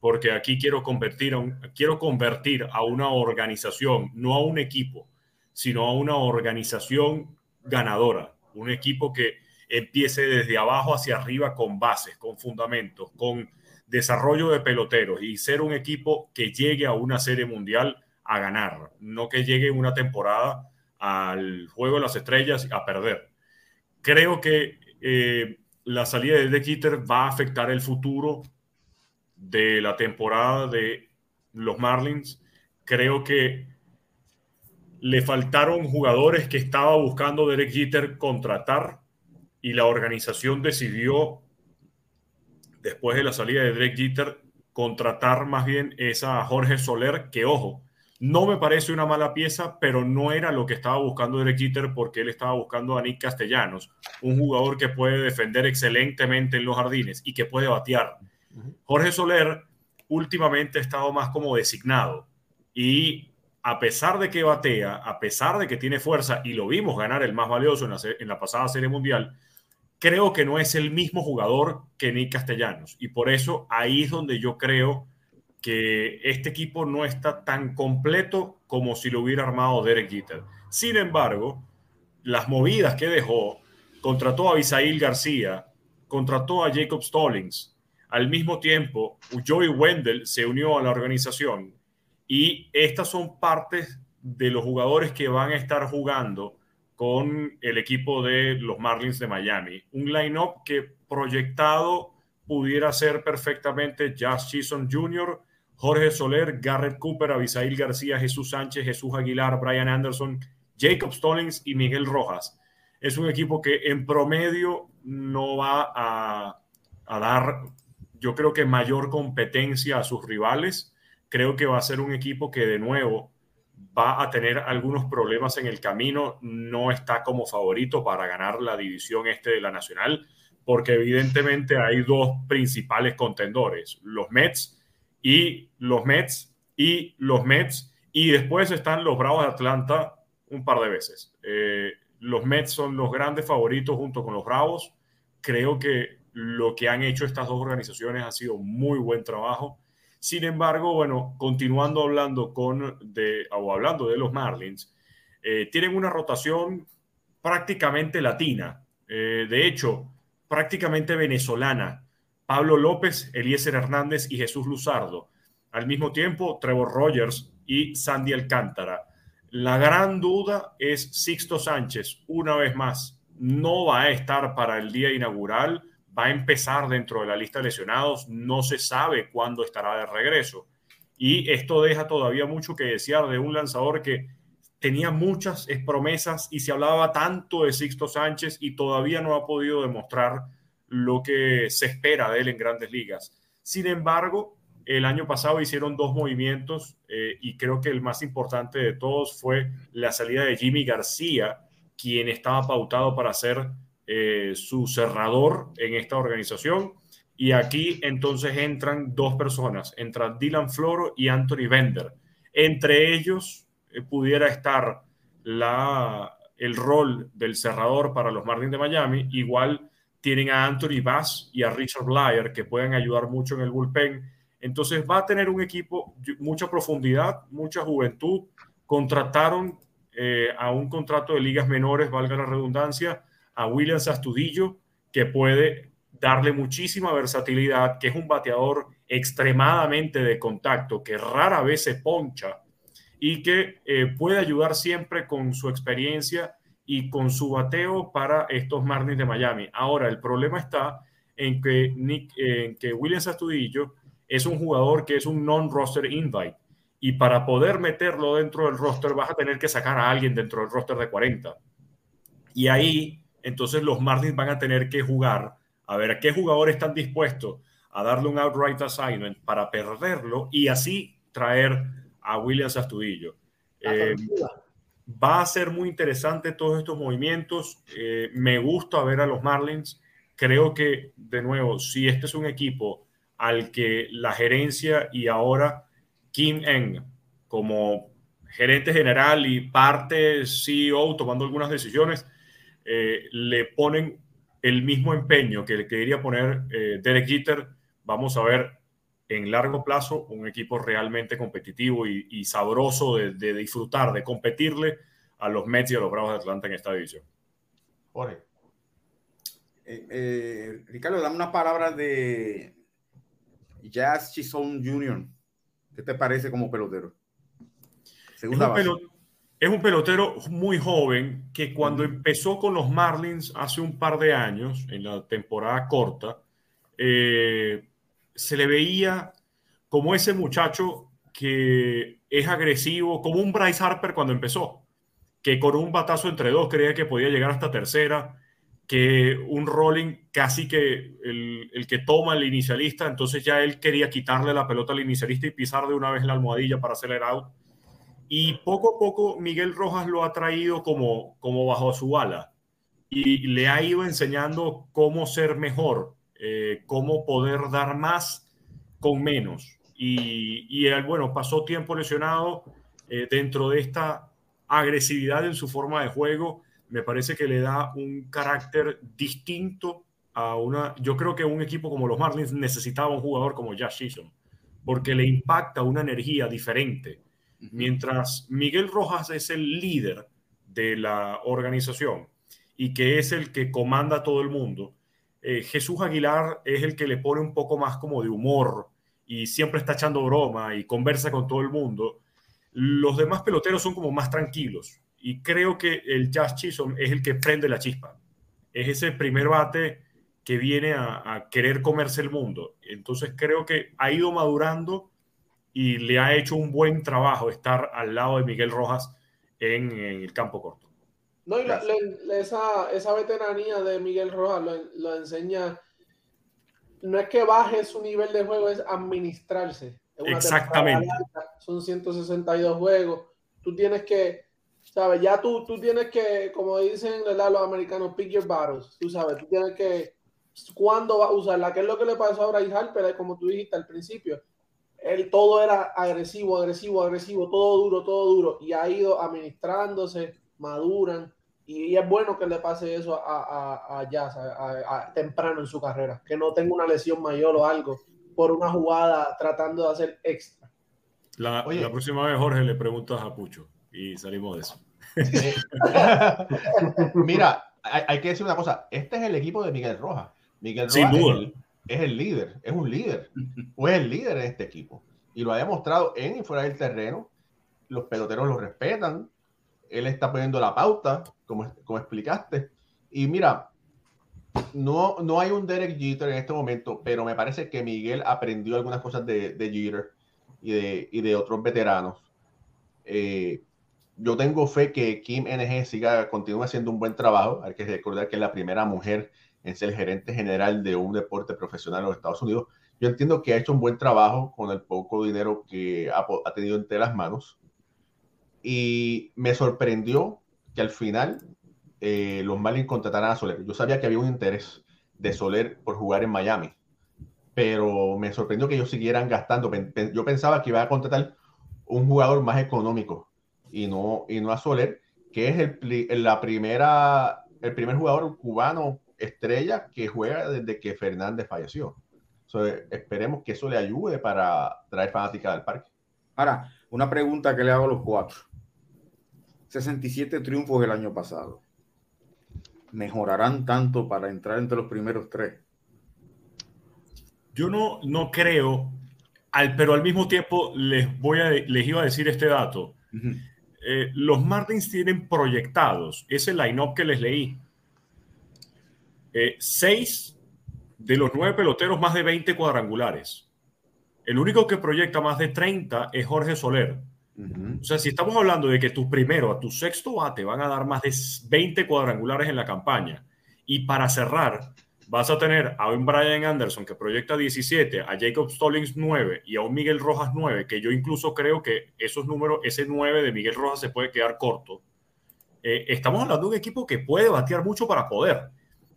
porque aquí quiero convertir quiero convertir a una organización, no a un equipo, sino a una organización ganadora, un equipo que empiece desde abajo hacia arriba con bases, con fundamentos, con desarrollo de peloteros y ser un equipo que llegue a una serie mundial a ganar, no que llegue una temporada al juego de las estrellas a perder. Creo que eh, la salida de De Kitter va a afectar el futuro de la temporada de los Marlins. Creo que le faltaron jugadores que estaba buscando Derek Jeter contratar y la organización decidió, después de la salida de Derek Jeter, contratar más bien esa Jorge Soler, que ojo, no me parece una mala pieza, pero no era lo que estaba buscando Derek Jeter porque él estaba buscando a Nick Castellanos, un jugador que puede defender excelentemente en los jardines y que puede batear. Jorge Soler últimamente ha estado más como designado y a pesar de que batea, a pesar de que tiene fuerza y lo vimos ganar el más valioso en la, en la pasada Serie Mundial, creo que no es el mismo jugador que Nick Castellanos. Y por eso ahí es donde yo creo que este equipo no está tan completo como si lo hubiera armado Derek Jeter. Sin embargo, las movidas que dejó, contrató a Abisail García, contrató a Jacob Stallings. Al mismo tiempo, Joey Wendell se unió a la organización y estas son partes de los jugadores que van a estar jugando con el equipo de los Marlins de Miami. Un line-up que proyectado pudiera ser perfectamente Josh Chisholm Jr., Jorge Soler, Garrett Cooper, Abisail García, Jesús Sánchez, Jesús Aguilar, Brian Anderson, Jacob Stallings y Miguel Rojas. Es un equipo que en promedio no va a, a dar, yo creo que mayor competencia a sus rivales. Creo que va a ser un equipo que de nuevo va a tener algunos problemas en el camino, no está como favorito para ganar la división este de la Nacional, porque evidentemente hay dos principales contendores, los Mets y los Mets y los Mets, y después están los Bravos de Atlanta un par de veces. Eh, los Mets son los grandes favoritos junto con los Bravos. Creo que lo que han hecho estas dos organizaciones ha sido muy buen trabajo sin embargo, bueno, continuando hablando con de, o hablando de los Marlins, eh, tienen una rotación prácticamente latina, eh, de hecho, prácticamente venezolana. Pablo López, Eliezer Hernández y Jesús Luzardo. Al mismo tiempo, Trevor Rogers y Sandy Alcántara. La gran duda es Sixto Sánchez, una vez más, no va a estar para el día inaugural va a empezar dentro de la lista de lesionados, no se sabe cuándo estará de regreso. Y esto deja todavía mucho que desear de un lanzador que tenía muchas promesas y se hablaba tanto de Sixto Sánchez y todavía no ha podido demostrar lo que se espera de él en grandes ligas. Sin embargo, el año pasado hicieron dos movimientos eh, y creo que el más importante de todos fue la salida de Jimmy García, quien estaba pautado para ser eh, su cerrador en esta organización. Y aquí entonces entran dos personas, entra Dylan Floro y Anthony Bender. Entre ellos eh, pudiera estar la, el rol del cerrador para los Marlins de Miami. Igual tienen a Anthony Bass y a Richard Blyer que pueden ayudar mucho en el bullpen. Entonces va a tener un equipo, mucha profundidad, mucha juventud. Contrataron eh, a un contrato de ligas menores, valga la redundancia, a Williams Astudillo, que puede darle muchísima versatilidad, que es un bateador extremadamente de contacto, que rara vez se poncha y que eh, puede ayudar siempre con su experiencia y con su bateo para estos Marlins de Miami. Ahora, el problema está en que, Nick, en que Williams Astudillo es un jugador que es un non-roster invite. Y para poder meterlo dentro del roster vas a tener que sacar a alguien dentro del roster de 40. Y ahí entonces los Marlins van a tener que jugar a ver qué jugadores están dispuestos a darle un outright assignment para perderlo y así traer a Williams Astudillo. Eh, va a ser muy interesante todos estos movimientos. Eh, me gusta ver a los Marlins. Creo que, de nuevo, si este es un equipo al que la gerencia y ahora Kim Eng, como gerente general y parte CEO tomando algunas decisiones, eh, le ponen el mismo empeño que le quería poner eh, Derek Jeter, vamos a ver en largo plazo un equipo realmente competitivo y, sabroso de, disfrutar, de competirle a los Mets y a los Bravos de Atlanta en esta división. Jorge. Eh, Ricardo, dame unas palabras de Jazz Chisholm Jr. ¿Qué te parece como pelotero? Segunda base es un pelotero muy joven que cuando empezó con los Marlins hace un par de años, en la temporada corta, eh, se le veía como ese muchacho que es agresivo, como un Bryce Harper cuando empezó, que con un batazo entre dos creía que podía llegar hasta tercera, que un rolling casi que el, el, que toma el inicialista, entonces ya él quería quitarle la pelota al inicialista y pisar de una vez la almohadilla para out y poco a poco Miguel Rojas lo ha traído como, como bajo su ala y le ha ido enseñando cómo ser mejor, eh, cómo poder dar más con menos. Y, y él, bueno, pasó tiempo lesionado, eh, dentro de esta agresividad en su forma de juego, me parece que le da un carácter distinto a una... Yo creo que un equipo como los Marlins necesitaba un jugador como Josh Season, porque le impacta una energía diferente. Mientras Miguel Rojas es el líder de la organización y que es el que comanda a todo el mundo, eh, Jesús Aguilar es el que le pone un poco más como de humor y siempre está echando broma y conversa con todo el mundo. Los demás peloteros son como más tranquilos y creo que el Jazz Chisholm es el que prende la chispa. Es ese primer bate que viene a, querer comerse el mundo. Entonces creo que ha ido madurando y le ha hecho un buen trabajo estar al lado de Miguel Rojas en el campo corto. No, y esa, esa, veteranía de Miguel Rojas lo, enseña. No es que baje su nivel de juego, es administrarse. Exactamente. son 162 juegos. Tú tienes que, ¿sabes? Ya tú, tú tienes que, como dicen los americanos, pick your battles. Tú sabes, tú tienes que, ¿cuándo va a usarla? ¿Qué es lo que le pasó a Bryce Harper? Como tú dijiste al principio. Él todo era agresivo, agresivo, agresivo, todo duro, todo duro. Y ha ido administrándose, maduran y, es bueno que le pase eso a, a, Jazz a, temprano en su carrera, que no tenga una lesión mayor o algo por una jugada tratando de hacer extra. La, la próxima vez, Jorge, le preguntas a Pucho y salimos de eso. Mira, hay, que decir una cosa, este es el equipo de Miguel Rojas. Miguel Rojas es el, es el, líder, es un líder, o es el líder en este equipo. Y lo ha demostrado en y fuera del terreno. Los peloteros lo respetan, él está poniendo la pauta, como, como explicaste. Y mira, no, no hay un Derek Jeter en este momento, pero me parece que Miguel aprendió algunas cosas de, de Jeter y de, y de otros veteranos. Eh, yo tengo fe que Kim NG siga, continúe haciendo un buen trabajo. Hay que recordar que es la primera mujer en ser gerente general de un deporte profesional en los Estados Unidos. Yo entiendo que ha hecho un buen trabajo con el poco dinero que ha, ha tenido entre las manos. Y me sorprendió que al final eh, los Marlins contrataran a Soler. Yo sabía que había un interés de Soler por jugar en Miami, pero me sorprendió que ellos siguieran gastando. Yo pensaba que iba a contratar un jugador más económico y no, y no a Soler, que es el, la primera, el primer jugador cubano estrella que juega desde que Fernández falleció. esperemos que eso le ayude para traer fanática del parque. Ahora, una pregunta que le hago a los cuatro. 67 triunfos el año pasado. ¿Mejorarán tanto para entrar entre los primeros tres? Yo no, no creo, al, pero al mismo tiempo les, voy a, les iba a decir este dato. Eh, los Martins tienen proyectados ese line-up que les leí. Eh, seis de los nueve peloteros más de 20 cuadrangulares. El único que proyecta más de 30 es Jorge Soler. O sea, si estamos hablando de que tu primero a tu sexto bate van a dar más de 20 cuadrangulares en la campaña y para cerrar vas a tener a un Brian Anderson que proyecta 17, a Jacob Stallings 9 y a un Miguel Rojas 9, que yo incluso creo que esos números, ese 9 de Miguel Rojas se puede quedar corto. Eh, estamos hablando de un equipo que puede batear mucho para poder.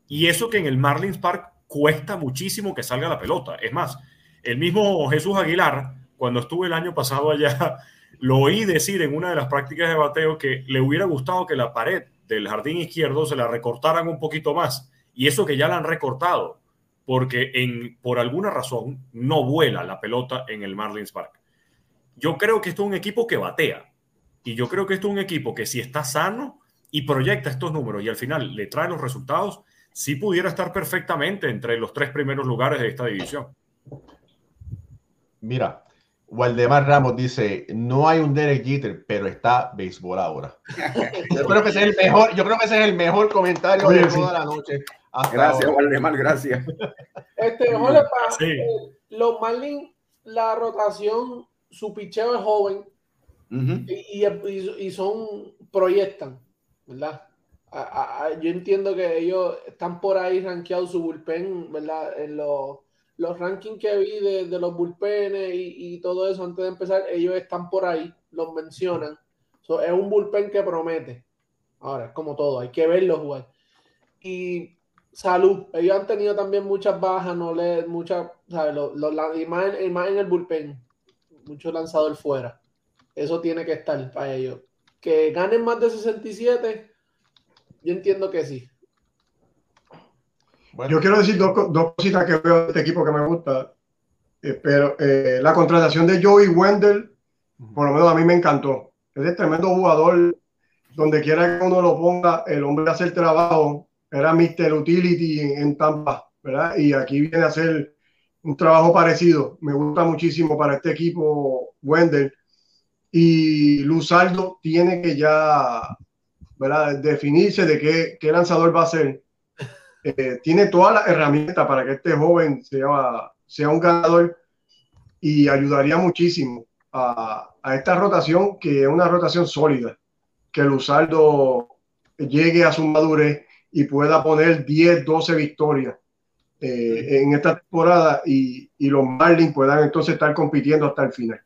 Y eso que en el Marlins Park cuesta muchísimo que salga la pelota. Es más, el mismo Jesús Aguilar, cuando estuve el año pasado allá lo oí decir en una de las prácticas de bateo que le hubiera gustado que la pared del jardín izquierdo se la recortaran un poquito más. Y eso que ya la han recortado, porque en, por alguna razón no vuela la pelota en el Marlins Park. Yo creo que esto es un equipo que batea. Y yo creo que esto es un equipo que si está sano y proyecta estos números y al final le trae los resultados, sí pudiera estar perfectamente entre los tres primeros lugares de esta división. Mira, Waldemar Ramos dice, no hay un Derek Jeter, pero está béisbol ahora. yo creo que ese es el mejor, yo creo que ese es el mejor comentario de toda la noche. gracias, Waldemar, gracias. Este, eh, los Marlins, la rotación, su picheo es joven y, y, son, proyectan, ¿verdad? Yo entiendo que ellos están por ahí rankeados su bullpen, ¿verdad? En los los rankings que vi de, los bullpenes y, todo eso antes de empezar, ellos están por ahí, los mencionan. es un bullpen que promete. Ahora, es como todo, hay que verlo jugar. Y salud, ellos han tenido también muchas bajas, no le, muchas, ¿sabes? Lo, y, más, en el bullpen, mucho lanzador fuera. Eso tiene que estar para ellos. Que ganen más de 67, yo entiendo que sí. Yo quiero decir dos, cositas que veo de este equipo que me gusta. Eh, pero eh, la contratación de Joey Wendell, por lo menos a mí me encantó. Es un tremendo jugador. Donde quiera que uno lo ponga, el hombre hace el trabajo. Era Mr. Utility en, Tampa, ¿verdad? Y aquí viene a hacer un trabajo parecido. Me gusta muchísimo para este equipo Wendell. Y Luzardo tiene que ya ¿verdad? definirse de qué, qué lanzador va a ser eh, tiene todas las herramientas para que este joven sea, sea un ganador y ayudaría muchísimo a, a, esta rotación, que es una rotación sólida, que Luzardo llegue a su madurez y pueda poner 10, 12 victorias eh, en esta temporada y, y, los Marlins puedan entonces estar compitiendo hasta el final.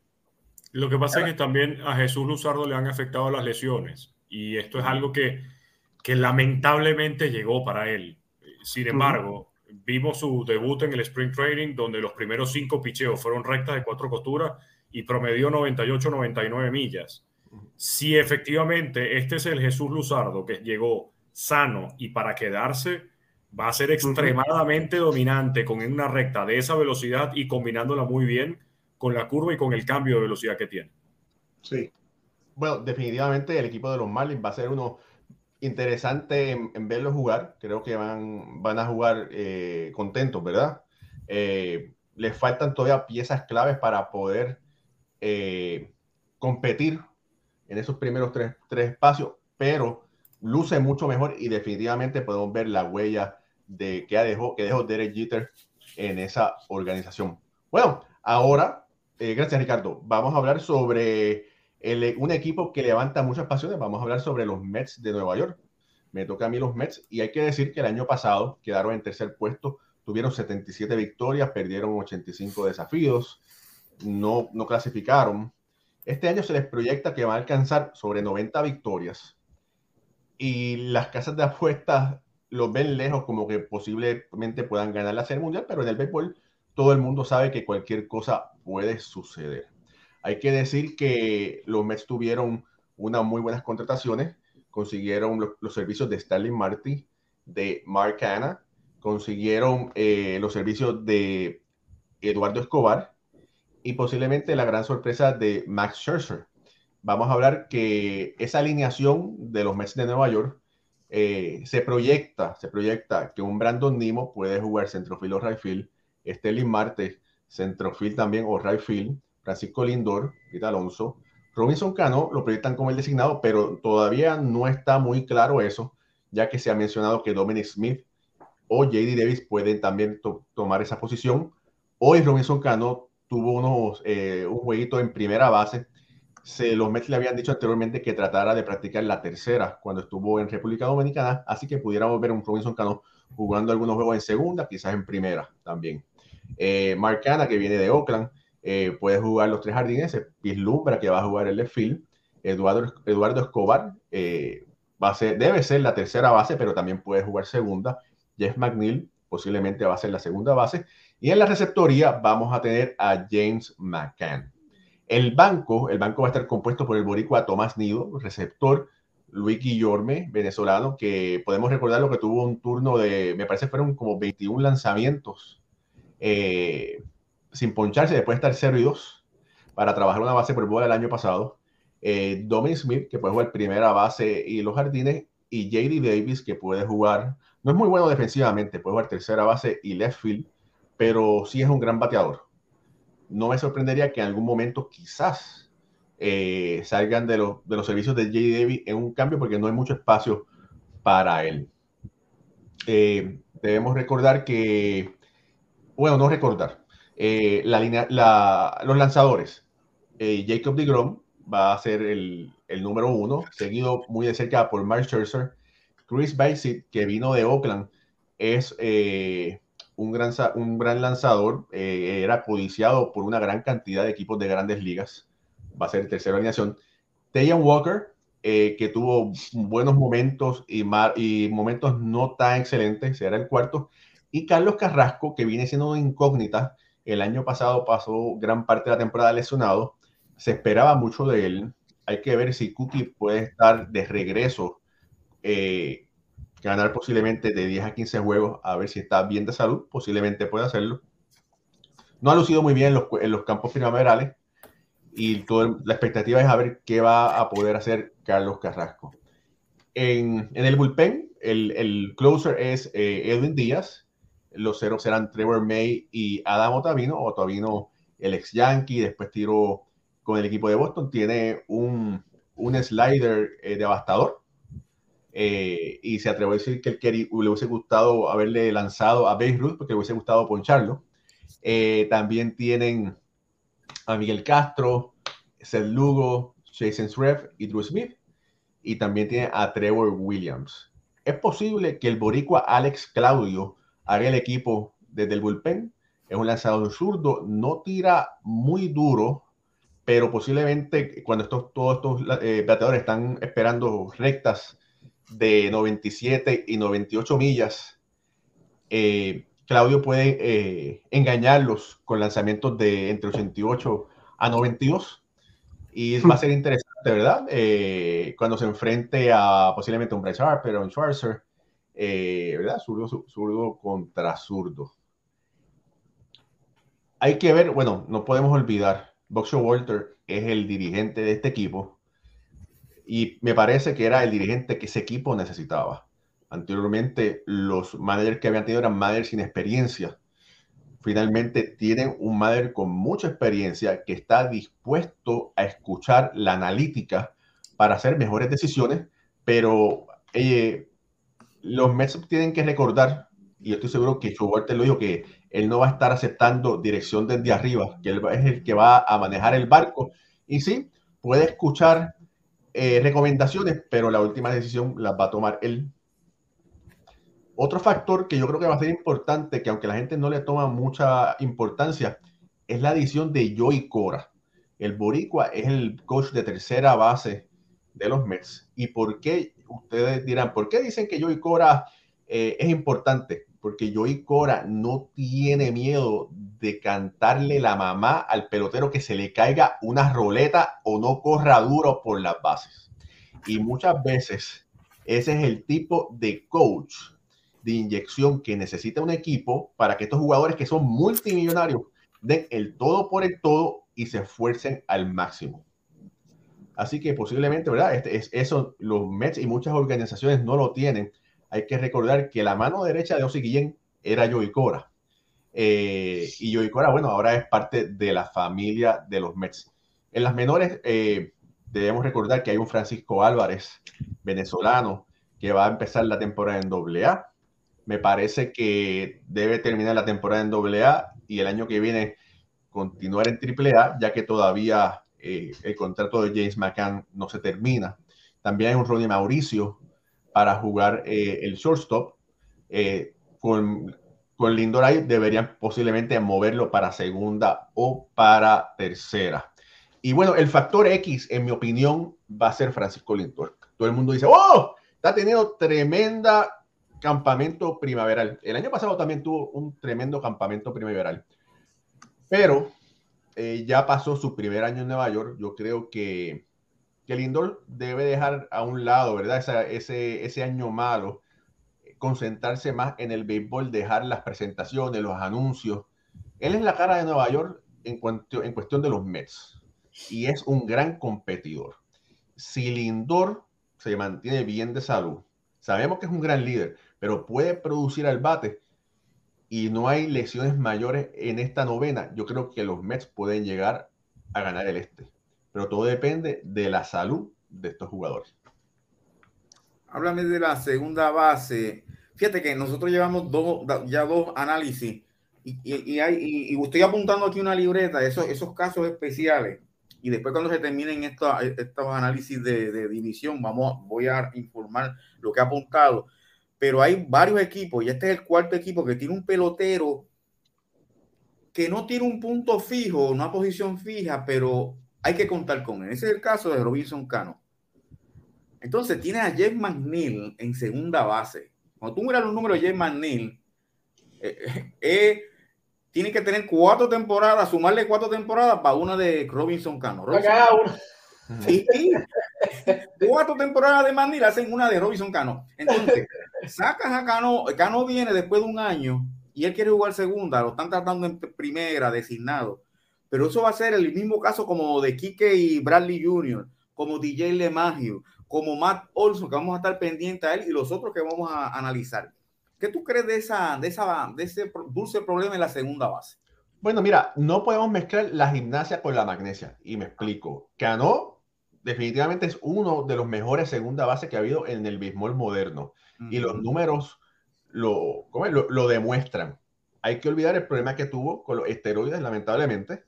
Lo que pasa es que también a Jesús Luzardo le han afectado las lesiones y esto es algo que, que lamentablemente llegó para él. Sin embargo, vimos su debut en el Spring Training, donde los primeros cinco picheos fueron rectas de cuatro costuras y promedió 98-99 millas. Si efectivamente este es el Jesús Luzardo que llegó sano y para quedarse, va a ser extremadamente dominante con una recta de esa velocidad y combinándola muy bien con la curva y con el cambio de velocidad que tiene. Sí. Bueno, definitivamente el equipo de los Marlins va a ser uno interesante en, verlos jugar. Creo que van, van a jugar eh, contentos, ¿verdad? Eh, les faltan todavía piezas claves para poder eh, competir en esos primeros tres, tres, espacios, pero luce mucho mejor y definitivamente podemos ver la huella de que dejó, que dejó Derek Jeter en esa organización. Bueno, ahora, gracias Ricardo, vamos a hablar sobre un equipo que levanta muchas pasiones. Vamos a hablar sobre los Mets de Nueva York. Me toca a mí los Mets y hay que decir que el año pasado quedaron en tercer puesto, tuvieron 77 victorias, perdieron 85 desafíos, no, no clasificaron. Este año se les proyecta que va a alcanzar sobre 90 victorias y las casas de apuestas los ven lejos como que posiblemente puedan ganar la Serie Mundial, pero en el béisbol todo el mundo sabe que cualquier cosa puede suceder. Hay que decir que los Mets tuvieron unas muy buenas contrataciones, consiguieron los, servicios de Stanley Marty, de Mark Hanna, consiguieron eh, los servicios de Eduardo Escobar y posiblemente la gran sorpresa de Max Scherzer. Vamos a hablar que esa alineación de los Mets de Nueva York eh, se proyecta, se proyecta que un Brandon Nimo puede jugar centrofield o right field, Stanley Marte centrofield también o right field, Francisco Lindor, Vita Alonso. Robinson Cano lo proyectan como el designado, pero todavía no está muy claro eso, ya que se ha mencionado que Dominic Smith o JD Davis pueden también tomar esa posición. Hoy Robinson Cano tuvo unos, eh, un jueguito en primera base. Se, los Mets le habían dicho anteriormente que tratara de practicar la tercera cuando estuvo en República Dominicana, así que pudiéramos ver un Robinson Cano jugando algunos juegos en segunda, quizás en primera también. Eh, Marcana, que viene de Oakland, eh, puede jugar los tres jardines, se vislumbra que va a jugar el field. Eduardo, Eduardo Escobar eh, va a ser, debe ser la tercera base, pero también puede jugar segunda. Jeff McNeil posiblemente va a ser la segunda base. Y en la receptoría vamos a tener a James McCann. El banco, el banco va a estar compuesto por el boricua Tomás Nido, receptor, Luis Guillorme, venezolano, que podemos recordar lo que tuvo un turno de, me parece fueron como 21 lanzamientos eh, sin poncharse después de estar 0 y 2 para trabajar una base por bola el año pasado. Eh, Smith, que puede jugar primera base y los jardines, y JD Davis, que puede jugar, no es muy bueno defensivamente, puede jugar tercera base y left field, pero sí es un gran bateador. No me sorprendería que en algún momento quizás eh, salgan de, los, de los servicios de JD Davis en un cambio porque no hay mucho espacio para él. Eh, debemos recordar que, bueno, no recordar, eh, la línea, los lanzadores. Eh, Jacob DeGrom va a ser el, el, número uno, seguido muy de cerca por Mark Scherzer. Chris Basic, que vino de Oakland, es eh, un, gran, un gran lanzador, era codiciado por una gran cantidad de equipos de grandes ligas. Va a ser tercera alineación. Tayan Walker, que tuvo buenos momentos y, y momentos no tan excelentes, será el cuarto. Y Carlos Carrasco, que viene siendo una incógnita, el año pasado pasó gran parte de la temporada lesionado. se esperaba mucho de él. Hay que ver si Cookie puede estar de regreso, eh, ganar posiblemente de 10 a 15 juegos, a ver si está bien de salud, posiblemente puede hacerlo. No ha lucido muy bien en los, campos primaverales y toda la expectativa es a ver qué va a poder hacer Carlos Carrasco. En, el bullpen, el, el closer es eh, Edwin Díaz, los ceros serán Trevor May y Adam Otavino. Otavino, el ex Yankee, después tiró con el equipo de Boston, tiene un, un slider eh, devastador. Eh, y se atrevió a decir que le hubiese gustado haberle lanzado a Beirut porque le hubiese gustado poncharlo. también tienen a Miguel Castro, Seth Lugo, Jason Sreff y Drew Smith. Y también tiene a Trevor Williams. Es posible que el boricua Alex Claudio haga el equipo desde el bullpen. Es un lanzador zurdo, no tira muy duro, pero posiblemente cuando estos, todos estos eh, están esperando rectas de 97 y 98 millas, eh, Claudio puede eh, engañarlos con lanzamientos de entre 88 a 92. Y va a ser interesante, ¿verdad? Eh, cuando se enfrente a posiblemente un Bryce Harper o un Schwarzer, eh, ¿verdad? Zurdo, contra zurdo. Hay que ver, bueno, no podemos olvidar, Boxer Walter es el dirigente de este equipo y me parece que era el dirigente que ese equipo necesitaba. Anteriormente, los managers que habían tenido eran managers sin experiencia. Finalmente, tienen un manager con mucha experiencia que está dispuesto a escuchar la analítica para hacer mejores decisiones, pero eh, los Mets tienen que recordar, y estoy seguro que Schubert lo dijo, que él no va a estar aceptando dirección desde arriba, que él es el que va a manejar el barco. Y sí, puede escuchar eh, recomendaciones, pero la última decisión las va a tomar él. Otro factor que yo creo que va a ser importante, que aunque la gente no le toma mucha importancia, es la adición de Joey Cora. El Boricua es el coach de tercera base de los Mets. ¿Y por qué? Ustedes dirán, ¿por qué dicen que Joey Cora eh, es importante? Porque Joey Cora no tiene miedo de cantarle la mamá al pelotero que se le caiga una roleta o no corra duro por las bases. Y muchas veces ese es el tipo de coach de inyección que necesita un equipo para que estos jugadores que son multimillonarios den el todo por el todo y se esfuercen al máximo. Así que posiblemente, ¿verdad? Este, es, eso los Mets y muchas organizaciones no lo tienen. Hay que recordar que la mano derecha de Ozzy Guillén era Joey Cora. Eh, y Cora, bueno, ahora es parte de la familia de los Mets. En las menores, eh, debemos recordar que hay un Francisco Álvarez, venezolano, que va a empezar la temporada en AA. Me parece que debe terminar la temporada en AA y el año que viene continuar en AAA, ya que todavía eh, el contrato de James McCann no se termina. También hay un Ronnie Mauricio para jugar eh, el shortstop. Eh, con, con Lindor ahí deberían posiblemente moverlo para segunda o para tercera. Y bueno, el factor X, en mi opinión, va a ser Francisco Lindor. Todo el mundo dice, ¡oh! Está teniendo tremenda campamento primaveral. El año pasado también tuvo un tremendo campamento primaveral. Pero eh, ya pasó su primer año en Nueva York. Yo creo que, que Lindor debe dejar a un lado, ¿verdad? ese, ese año malo, concentrarse más en el béisbol, dejar las presentaciones, los anuncios. Él es la cara de Nueva York en, cuanto, en cuestión de los Mets y es un gran competidor. Si Lindor se mantiene bien de salud, sabemos que es un gran líder, pero puede producir al bate y no hay lesiones mayores en esta novena, yo creo que los Mets pueden llegar a ganar el este. Pero todo depende de la salud de estos jugadores. Háblame de la segunda base. Fíjate que nosotros llevamos dos, ya dos análisis y, y, hay, estoy apuntando aquí una libreta, esos, esos casos especiales. Y después cuando se terminen estos, estos análisis de, de división, vamos, voy a informar lo que ha apuntado pero hay varios equipos, y este es el cuarto equipo que tiene un pelotero que no tiene un punto fijo, una posición fija, pero hay que contar con él. Ese es el caso de Robinson Cano. Entonces tiene a Jeff McNeil en segunda base. Cuando tú miras los números de Jeff McNeil, eh, eh, tiene que tener cuatro temporadas, sumarle cuatro temporadas para una de Robinson Cano. Sí, cuatro temporadas de Manny hacen una de Robinson Cano. Entonces, sacas a Cano, Cano viene después de un año y él quiere jugar segunda, lo están tratando en primera, designado. Pero eso va a ser el mismo caso como de Kike y Bradley Jr., como DJ LeMagio, como Matt Olson, que vamos a estar pendientes a él y los otros que vamos a analizar. ¿Qué tú crees de, esa, de, esa, de ese dulce problema en la segunda base? Bueno, mira, no podemos mezclar la gimnasia con la magnesia. Y me explico. Cano definitivamente es uno de los mejores segunda base que ha habido en el béisbol moderno. Y los números lo, lo, lo, demuestran. Hay que olvidar el problema que tuvo con los esteroides, lamentablemente.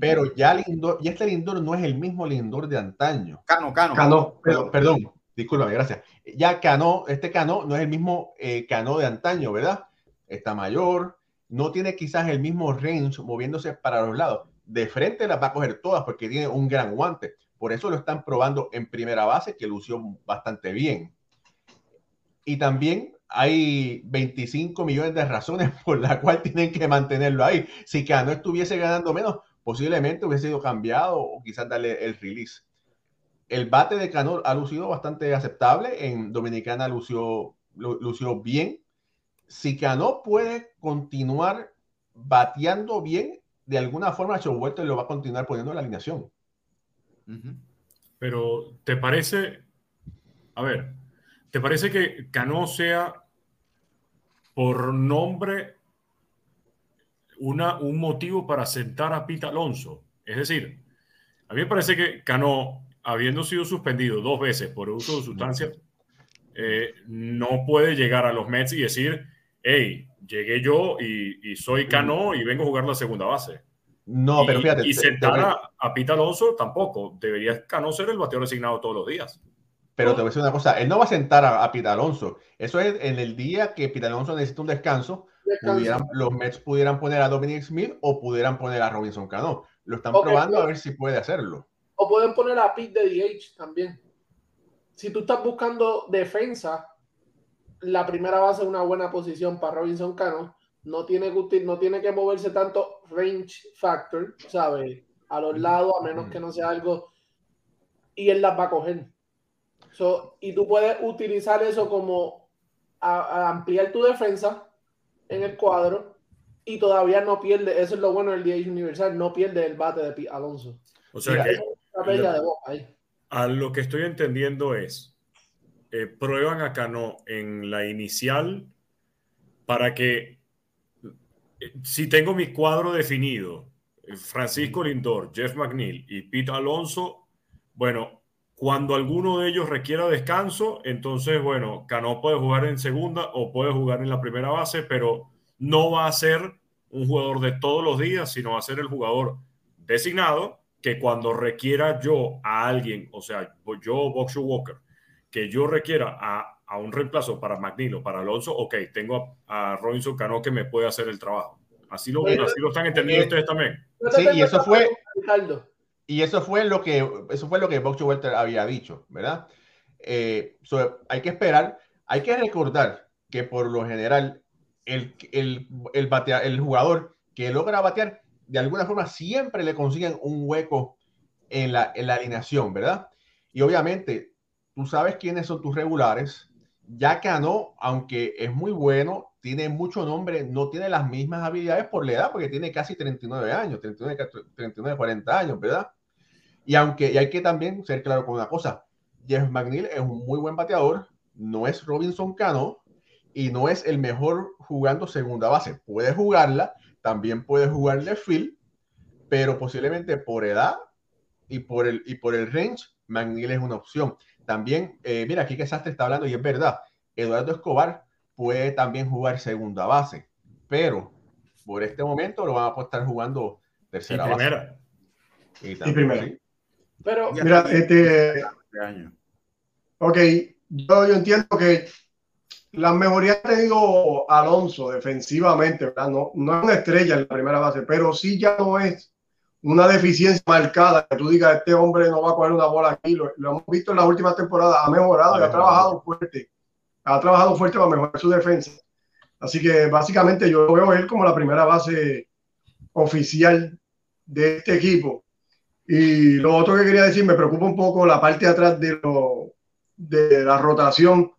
Pero ya Lindor, y este Lindor no es el mismo Lindor de antaño. Cano, Cano. Cano, perdón, perdón discúlpame, gracias. Ya Cano, este Cano no es el mismo eh, Cano de antaño, ¿verdad? Está mayor, no tiene quizás el mismo range moviéndose para los lados. De frente las va a coger todas porque tiene un gran guante. Por eso lo están probando en primera base, que lució bastante bien. Y también hay 25 millones de razones por las cuales tienen que mantenerlo ahí. Si Cano estuviese ganando menos, posiblemente hubiese sido cambiado o quizás darle el release. El bate de Cano ha lucido bastante aceptable. En Dominicana lució, lució bien. Si Cano puede continuar bateando bien, de alguna forma Showalter lo va a continuar poniendo en la alineación. Pero, ¿te parece? A ver, ¿te parece que Cano sea por nombre una, un motivo para sentar a Pita Alonso. Es decir, a mí me parece que Cano, habiendo sido suspendido dos veces por uso de sustancias, eh, no puede llegar a los Mets y decir, hey, llegué yo y, soy Cano y vengo a jugar la segunda base. No, pero fíjate. Y sentar a, a Pita Alonso tampoco. Debería Cano ser el bateador designado todos los días. Pero te voy a decir una cosa, él no va a sentar a, a Pita Alonso. Eso es en el día que Pita Alonso necesita un descanso, los Mets pudieran poner a Dominic Smith o pudieran poner a Robinson Cano. Lo están probando a ver si puede hacerlo. O pueden poner a Pete de DH también. Si tú estás buscando defensa, la primera base es una buena posición para Robinson Cano. No tiene que, no tiene que moverse tanto range factor, ¿sabes? A los lados, a menos que no sea algo. Y él las va a coger y tú puedes utilizar eso como a, ampliar tu defensa en el cuadro y todavía no pierde, eso es lo bueno del DH Universal, no pierde el bate de Alonso. O sea que a lo que estoy entendiendo es, eh, prueban a Cano en la inicial para que, si tengo mi cuadro definido, eh, Francisco Lindor, Jeff McNeil y Pete Alonso, bueno, cuando alguno de ellos requiera descanso, entonces, bueno, Cano puede jugar en segunda o puede jugar en la primera base, pero no va a ser un jugador de todos los días, sino va a ser el jugador designado que cuando requiera yo a alguien, o sea, yo, Boxer Walker, que yo requiera a, a un reemplazo para McNeil para Alonso, ok, tengo a, Robinson Cano que me puede hacer el trabajo. Así lo, así lo están entendiendo ustedes también. Sí, y eso fue... Y eso fue lo que, eso fue lo que Box Walter había dicho, ¿verdad? Eh, hay que esperar, hay que recordar que por lo general el, el, el, el jugador que logra batear, de alguna forma siempre le consiguen un hueco en la, en la alineación, ¿verdad? Y obviamente, tú sabes quiénes son tus regulares. Ya no, aunque es muy bueno, tiene mucho nombre, no tiene las mismas habilidades por la edad, porque tiene casi 39 años, 39, 39 40 años, ¿verdad? Y aunque y hay que también ser claro con una cosa, Jeff McNeil es un muy buen bateador, no es Robinson Cano y no es el mejor jugando segunda base. Puede jugarla, también puede jugarle field, pero posiblemente por edad y por el, y por el range, McNeil es una opción. También, eh, mira, aquí que Sastre está hablando y es verdad, Eduardo Escobar puede también jugar segunda base, pero por este momento lo van a estar jugando tercera y base. Y, primera. Pero, mira, este. Ok, yo, yo entiendo que la mejoría ha tenido Alonso defensivamente, ¿verdad? No, no es una estrella en la primera base, pero sí ya no es una deficiencia marcada que tú digas, este hombre no va a coger una bola aquí. Lo, hemos visto en las últimas temporadas, ha mejorado y ha trabajado fuerte. Ha trabajado fuerte para mejorar su defensa. Así que básicamente yo veo a él como la primera base oficial de este equipo. Y lo otro que quería decir, me preocupa un poco la parte de atrás de, lo, de la rotación,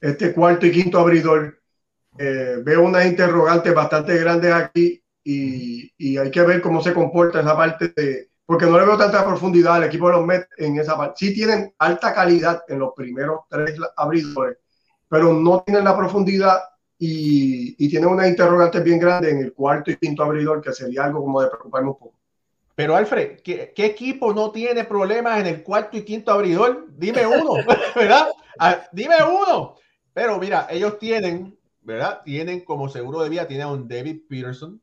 este cuarto y quinto abridor. Eh, veo unas interrogantes bastante grandes aquí y, y, hay que ver cómo se comporta esa parte de, porque no le veo tanta profundidad al equipo de los Mets en esa parte. Sí tienen alta calidad en los primeros tres abridores, pero no tienen la profundidad y, y tienen unas interrogantes bien grandes en el cuarto y quinto abridor, que sería algo como de preocuparme un poco. Pero Alfred, ¿qué, ¿qué, equipo no tiene problemas en el cuarto y quinto abridor? Dime uno, ¿verdad? Ah, dime uno. Pero mira, ellos tienen, ¿verdad? Tienen como seguro de vida, tienen a un David Peterson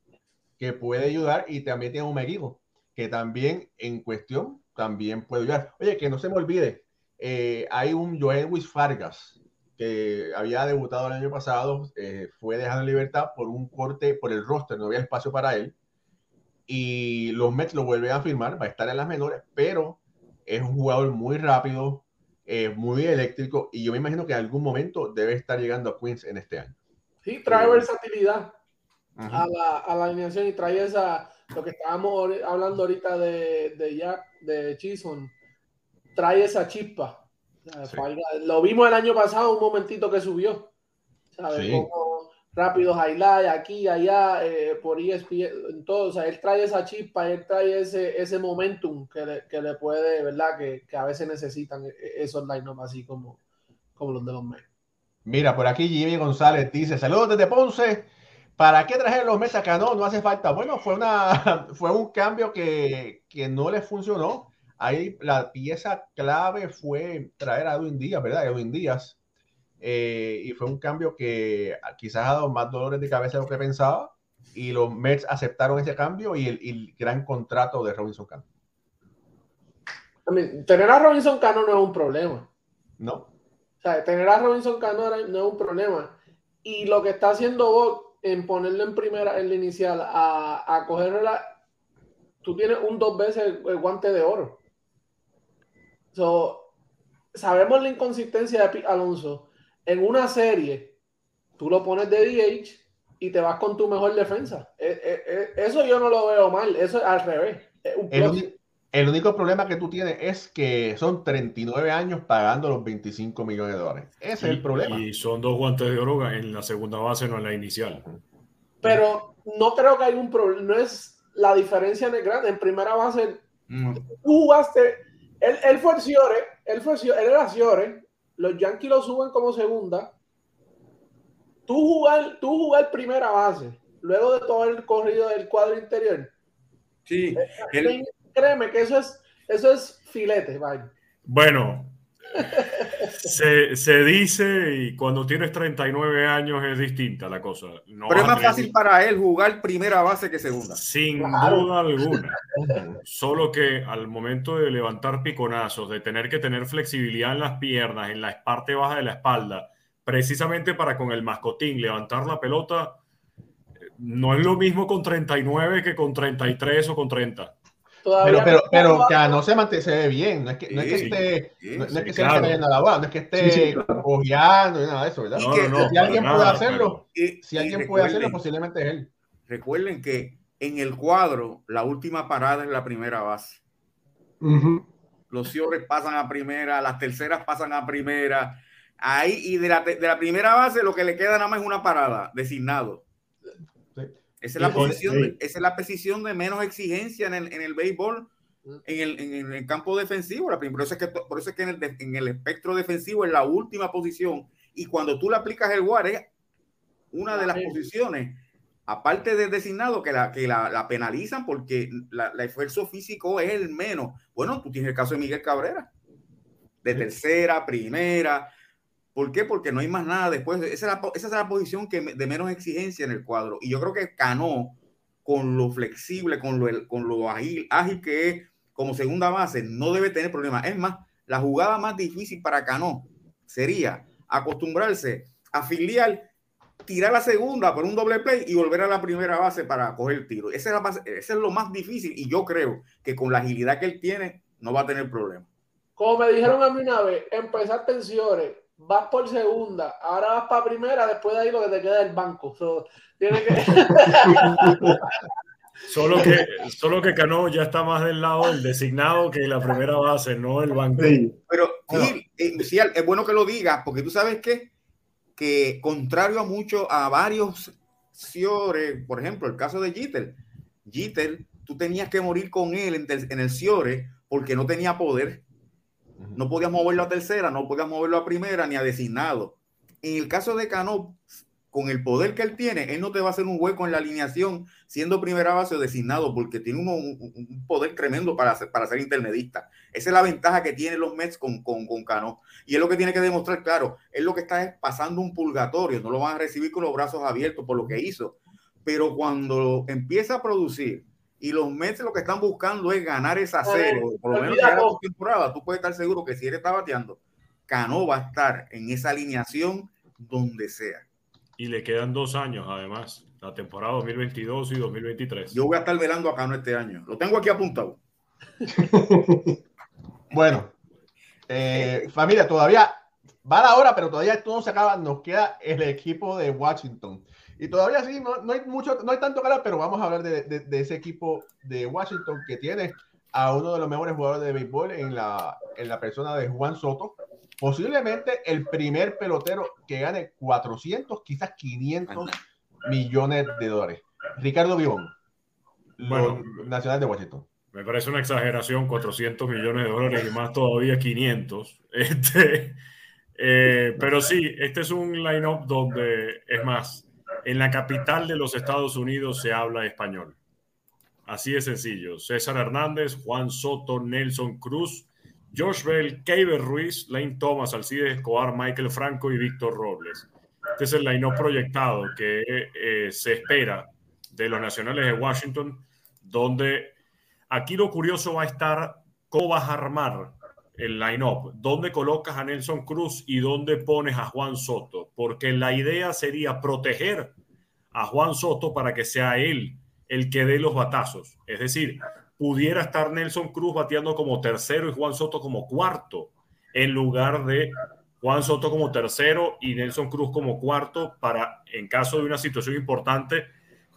que puede ayudar y también tienen a un McGill que también en cuestión también puede ayudar. Oye, que no se me olvide, eh, hay un Joel Luis Fargas que había debutado el año pasado, eh, fue dejado en libertad por un corte por el roster, no había espacio para él. Y los Mets lo vuelven a firmar, va a estar en las menores, pero es un jugador muy rápido, eh, muy eléctrico, y yo me imagino que en algún momento debe estar llegando a Queens en este año. Sí, trae versatilidad a la, a la alineación y trae esa lo que estábamos hablando ahorita de, de Jack, de Chison, trae esa chispa. Lo vimos el año pasado, un momentito que subió. ¿Sabes? Sí. Como rápidos highlight aquí, allá, eh, por ESPN, todo. O sea, él trae esa chispa, él trae ese, ese momentum que le, que le puede, ¿verdad? Que, que, a veces necesitan e, e, esos line así como, como los de los Mets. Mira, por aquí Jimmy González dice: Saludos desde Ponce. ¿Para qué trajeron los Mets acá? No, no hace falta. Bueno, fue, una, fue un cambio que, que no les funcionó. Ahí la pieza clave fue traer a Edwin Díaz, ¿verdad? Edwin Díaz. Eh, y fue un cambio que quizás ha dado más dolores de cabeza de lo que pensaba. Y los Mets aceptaron ese cambio y el, el gran contrato de Robinson Cano. tener a Robinson Cano no es un problema. No. O sea, tener a Robinson Cano no es un problema. Y lo que está haciendo Bob en ponerlo en primera, en la inicial, a, a cogerla, tú tienes un dos veces el, guante de oro. So, sabemos la inconsistencia de Alonso. En una serie, tú lo pones de DH y te vas con tu mejor defensa. Eh, eh, eh, eso yo no lo veo mal, eso es al revés. Es un el, el único problema que tú tienes es que son 39 años pagando los 25 millones de dólares. Ese es el problema. Y son dos guantes de oro en la segunda base, no en la inicial. Pero no creo que hay un problema. No es la diferencia en grande. En primera base, mm. tú jugaste. Él, él fue el Ciore, él, fue, él era Ciore. Los Yankees lo suben como segunda. Tú jugar, tú jugar primera base, luego de todo el corrido del cuadro interior. Sí. Él, créeme que eso es, eso es filete, vaya. Bueno, se, se, dice y cuando tienes 39 años es distinta la cosa. No Pero es más fácil para él jugar primera base que segunda. Sin claro. duda alguna. Solo que al momento de levantar piconazos, de tener que tener flexibilidad en las piernas, en la parte baja de la espalda, precisamente para con el mascotín levantar la pelota, no es lo mismo con 39 que con 33 o con 30 pero, pero, pero que no se mantiene, se ve bien, no es que, no es que esté, sí, no, no, es que se esté cayendo la no es que esté cojeando y nada de eso, ¿verdad? No, que, si alguien puede hacerlo, y, si alguien puede hacerlo, posiblemente es él. Recuerden que en el cuadro, la última parada es la primera base. Uh -huh. Los ciores pasan a primera, las terceras pasan a primera. Ahí, y de la, de la primera base, lo que le queda nada más es una parada, designado. Esa es, la posición, sí. esa es la posición de menos exigencia en el, en el béisbol, en el, en el campo defensivo. Por eso es que, por eso es que en, el, en el espectro defensivo es la última posición. Y cuando tú le aplicas el WAR, es una de las posiciones, aparte del designado, que la, que la, la penalizan porque la, la, esfuerzo físico es el menos. Bueno, tú tienes el caso de Miguel Cabrera, de tercera, primera, ¿Por qué? Porque no hay más nada después. Esa es la, esa es la posición que de menos exigencia en el cuadro. Y yo creo que Cano, con lo flexible, con lo, con lo ágil, ágil que es como segunda base, no debe tener problemas. Es más, la jugada más difícil para Cano sería acostumbrarse a filiar, tirar la segunda por un doble play y volver a la primera base para coger el tiro. Ese es, la base, ese es lo más difícil y yo creo que con la agilidad que él tiene no va a tener problema. Como me dijeron a mí una vez, empezar tensiones vas por segunda, ahora vas para primera, después de ahí lo que te queda es el banco. So, tiene que... Solo que, solo que Cano ya está más del lado del designado que la primera base, no el banco. Pero sí, eh, sí, es bueno que lo digas, porque tú sabes que, que contrario a muchos, a varios Ciore, por ejemplo, el caso de Jeter, Jeter, tú tenías que morir con él en, en el Ciore porque no tenía poder. No podías moverlo a tercera, no podías moverlo a primera ni a designado. En el caso de Cano, con el poder que él tiene, él no te va a hacer un hueco en la alineación siendo primera base o designado, porque tiene un, poder tremendo para ser, para ser intermedista. Esa es la ventaja que tienen los Mets con, con, con, Cano. Y es lo que tiene que demostrar, claro, es lo que está es pasando un purgatorio, no lo van a recibir con los brazos abiertos por lo que hizo. Pero cuando empieza a producir y los Mets lo que están buscando es ganar esa serie, por lo menos ya la temporada, tú puedes estar seguro que si él está bateando, Cano va a estar en esa alineación donde sea. Y le quedan dos años, además, la temporada 2022 y 2023. Yo voy a estar velando a Cano este año. Lo tengo aquí apuntado. bueno, eh, familia, todavía va la hora, pero todavía esto no se acaba. Nos queda el equipo de Washington. Y todavía sí, no, no hay mucho, no hay tanto que pero vamos a hablar de, de, ese equipo de Washington que tiene a uno de los mejores jugadores de béisbol en la, en la persona de Juan Soto, posiblemente el primer pelotero que gane 400, quizás 500 millones de dólares. Ricardo Vivón, bueno, Nacional de Washington. Me parece una exageración, 400 millones de dólares y más todavía 500. Este, eh, pero sí, este es un line-up donde, es más, en la capital de los Estados Unidos se habla español. Así de sencillo. César Hernández, Juan Soto, Nelson Cruz, Josh Bell, Keiber Ruiz, Lane Thomas, Alcides Escobar, Michael Franco y Víctor Robles. Este es el line-up proyectado que eh, se espera de los Nacionales de Washington, donde aquí lo curioso va a estar cómo vas a armar el line-up, dónde colocas a Nelson Cruz y dónde pones a Juan Soto, porque la idea sería proteger a Juan Soto para que sea él el que dé los batazos. Es decir, pudiera estar Nelson Cruz bateando como tercero y Juan Soto como cuarto, en lugar de Juan Soto como tercero y Nelson Cruz como cuarto, para, en caso de una situación importante,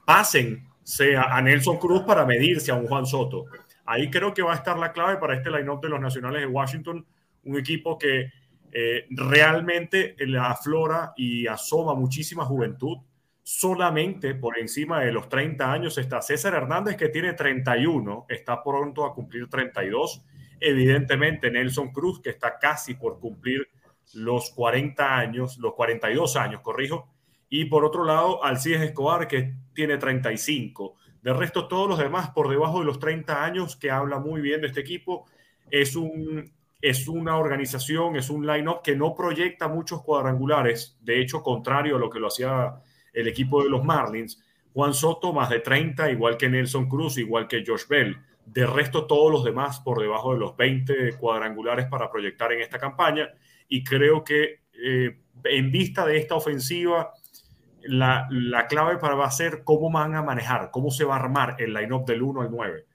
pasen sea a Nelson Cruz para medirse a un Juan Soto. Ahí creo que va a estar la clave para este line-up de los Nacionales de Washington, un equipo que eh, realmente aflora y asoma muchísima juventud solamente por encima de los 30 años está César Hernández, que tiene 31, está pronto a cumplir 32. Evidentemente, Nelson Cruz, que está casi por cumplir los 40 años, los 42 años, corrijo. Y por otro lado, Alcides Escobar, que tiene 35. De resto, todos los demás por debajo de los 30 años, que habla muy bien de este equipo. Es, un, es una organización, es un line-up que no proyecta muchos cuadrangulares. De hecho, contrario a lo que lo hacía el equipo de los Marlins. Juan Soto más de 30, igual que Nelson Cruz, igual que Josh Bell. De resto, todos los demás por debajo de los 20 cuadrangulares para proyectar en esta campaña. Y creo que eh, en vista de esta ofensiva, la, la, clave para va a ser cómo van a manejar, cómo se va a armar el line-up del 1 al 9.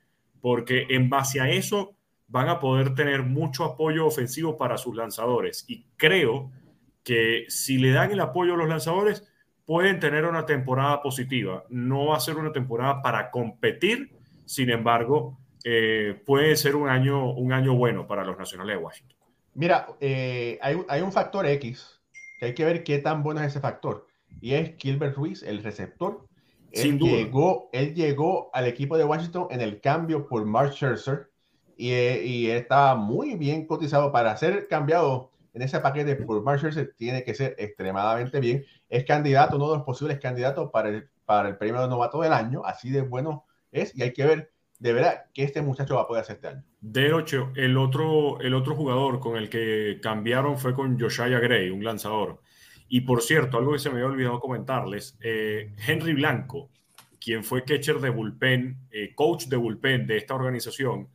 Porque en base a eso van a poder tener mucho apoyo ofensivo para sus lanzadores. Y creo que si le dan el apoyo a los lanzadores, pueden tener una temporada positiva. No va a ser una temporada para competir, sin embargo, eh, puede ser un año, un año bueno para los Nacionales de Washington. Mira, eh, hay, un factor X que hay que ver qué tan bueno es ese factor. Y es Gilbert Ruiz, el receptor. Él llegó, él llegó al equipo de Washington en el cambio por Mark Scherzer y, eh, y está muy bien cotizado para ser cambiado en ese paquete por Marshall se tiene que ser extremadamente bien. Es candidato, uno de los posibles candidatos para el, para el premio de novato del año, así de bueno es, y hay que ver de verdad que este muchacho va a poder hacer este año. De 8, el otro, el otro jugador con el que cambiaron fue con Josiah Gray, un lanzador. Y por cierto, algo que se me había olvidado comentarles, eh, Henry Blanco, quien fue catcher de bullpen, eh, coach de bullpen de esta organización,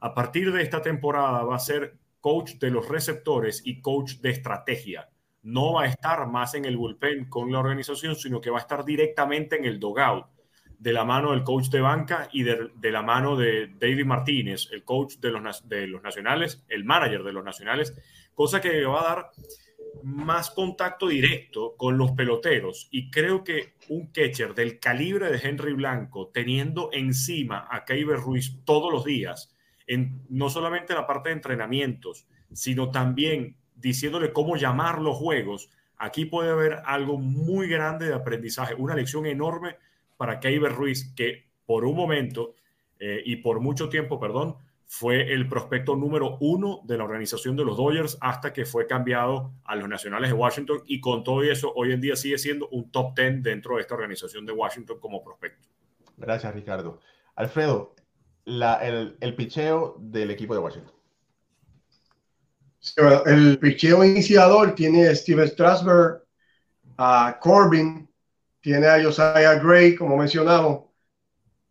a partir de esta temporada va a ser coach de los receptores y coach de estrategia. No va a estar más en el bullpen con la organización, sino que va a estar directamente en el dogout, de la mano del coach de banca y de, la mano de David Martínez, el coach de los, de los nacionales, el manager de los nacionales, cosa que va a dar más contacto directo con los peloteros. Y creo que un catcher del calibre de Henry Blanco, teniendo encima a Keiber Ruiz todos los días, en, no solamente la parte de entrenamientos, sino también diciéndole cómo llamar los juegos, aquí puede haber algo muy grande de aprendizaje, una lección enorme para Keiber Ruiz, que por un momento eh, y por mucho tiempo, perdón, fue el prospecto número uno de la organización de los Dodgers hasta que fue cambiado a los Nacionales de Washington y con todo eso hoy en día sigue siendo un top ten dentro de esta organización de Washington como prospecto. Gracias, Ricardo. Alfredo, el, el picheo del equipo de Washington. el picheo iniciador tiene a Steven Strasberg, a Corbin, tiene a Josiah Gray, como mencionamos,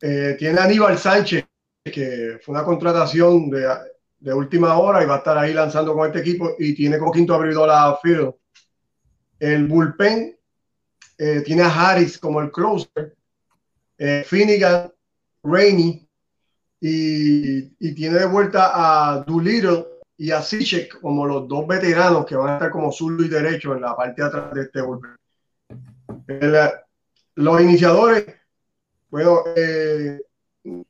eh, tiene a Aníbal Sánchez, que fue una contratación de, última hora y va a estar ahí lanzando con este equipo y tiene como quinto abridor a Field. El bullpen eh, tiene a Harris como el closer, eh, Finnegan, Rainey y, y, tiene de vuelta a Doolittle y a Sichek como los dos veteranos que van a estar como zurdo y derecho en la parte de atrás de este bullpen. los iniciadores, bueno, eh,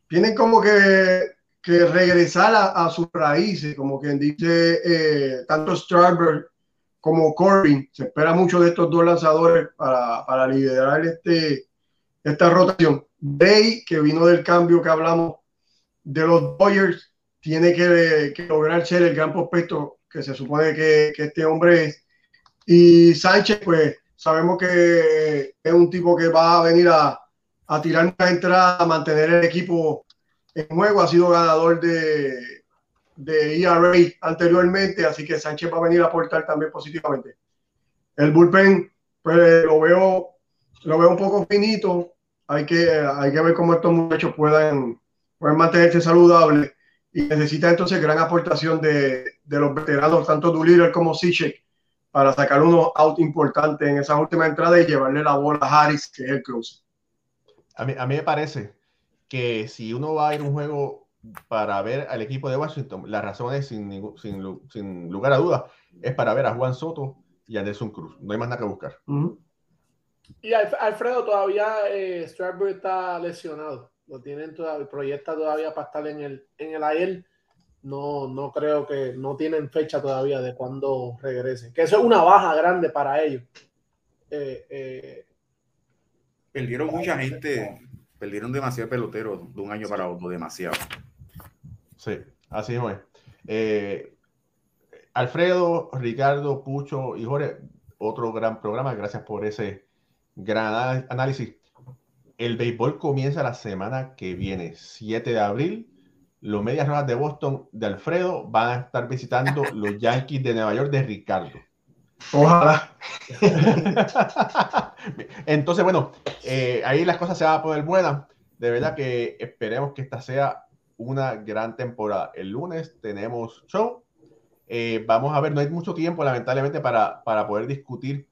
tienen como que, que regresar a, a, sus raíces, como quien dice, eh, tanto Strasburg como Corbin. Se espera mucho de estos dos lanzadores para, para liderar este, esta rotación. Day, que vino del cambio que hablamos de los Dodgers, tiene que, que lograr ser el gran prospecto que se supone que, que este hombre es. Y Sánchez, pues sabemos que es un tipo que va a venir a, a tirar una entrada, a mantener el equipo en juego. Ha sido ganador de, de ERA anteriormente, así que Sánchez va a venir a aportar también positivamente. El bullpen, pues lo veo, lo veo un poco finito. Hay que, hay que ver cómo estos muchachos puedan, pueden mantenerse saludables y necesita entonces gran aportación de, de los veteranos, tanto Doolittle como Sichek, para sacar unos out importantes en esa última entrada y llevarle la bola a Harris, que es el cruce. A mí, me parece que si uno va a ir a un juego para ver al equipo de Washington, la razón es, sin, sin, lugar a dudas, es para ver a Juan Soto y a Nelson Cruz. No hay más nada que buscar. Y Alfredo todavía eh, está lesionado. Lo tienen todavía, proyecta todavía para estar en el, en el AEL. No, no creo que no tienen fecha todavía de cuándo regrese. Que eso es una baja grande para ellos. Eh, eh, Perdieron mucha gente, perdieron demasiado pelotero de un año para otro, demasiado. Sí, así es. Eh, Alfredo, Ricardo, Pucho y Jorge, otro gran programa. Gracias por ese gran análisis. El béisbol comienza la semana que viene, 7 de abril. Los Medias Rojas de Boston de Alfredo van a estar visitando los Yankees de Nueva York de Ricardo. Ojalá. Entonces, bueno, eh, ahí las cosas se van a poner buenas. De verdad que esperemos que esta sea una gran temporada. El lunes tenemos show. Eh, vamos a ver, no hay mucho tiempo, lamentablemente, para, para poder discutir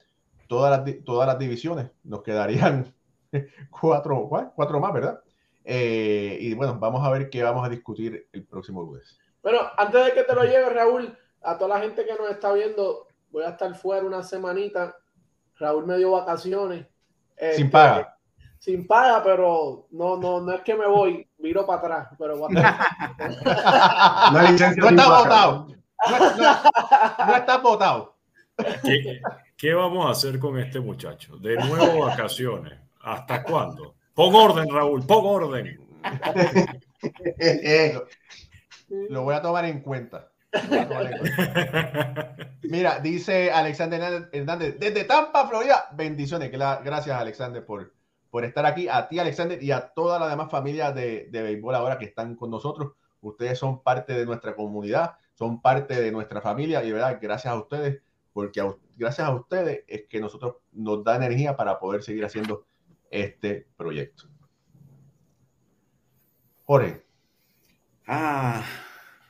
todas las, todas las divisiones. Nos quedarían cuatro, cuatro más, ¿verdad? Eh, y bueno, vamos a ver qué vamos a discutir el próximo lunes. Bueno, antes de que te lo lleve, Raúl, a toda la gente que nos está viendo, voy a estar fuera una semanita. Raúl me dio vacaciones. Este, sin paga. Sin paga, pero no, no, no es que me voy, miro para atrás, pero no, está votado. No, está votado. ¿Qué, vamos a hacer con este muchacho? De nuevo vacaciones. ¿Hasta cuándo? Pon orden, Raúl, pon orden. Lo voy a tomar en cuenta. Mira, dice Alexander Hernández, desde Tampa, Florida. Bendiciones. Gracias, Alexander, por, por estar aquí. A ti, Alexander, y a toda la demás familia de, de béisbol ahora que están con nosotros. Ustedes son parte de nuestra comunidad, son parte de nuestra familia y, ¿verdad? Gracias a ustedes, porque gracias a ustedes es que nosotros nos da energía para poder seguir haciendo este proyecto. Jorge. Ah,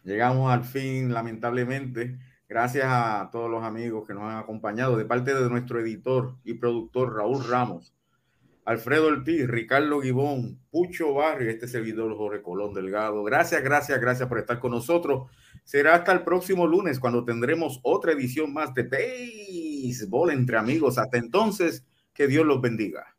Llegamos al fin, lamentablemente. Gracias a todos los amigos que nos han acompañado, de parte de nuestro editor y productor Raúl Ramos, Alfredo Ortiz, Ricardo Gibón, Pucho Barrio, este servidor Jorge Colón Delgado. Gracias, gracias, gracias por estar con nosotros. será hasta el próximo lunes cuando tendremos otra edición más de béisbol entre amigos. Hasta entonces, que Dios los bendiga.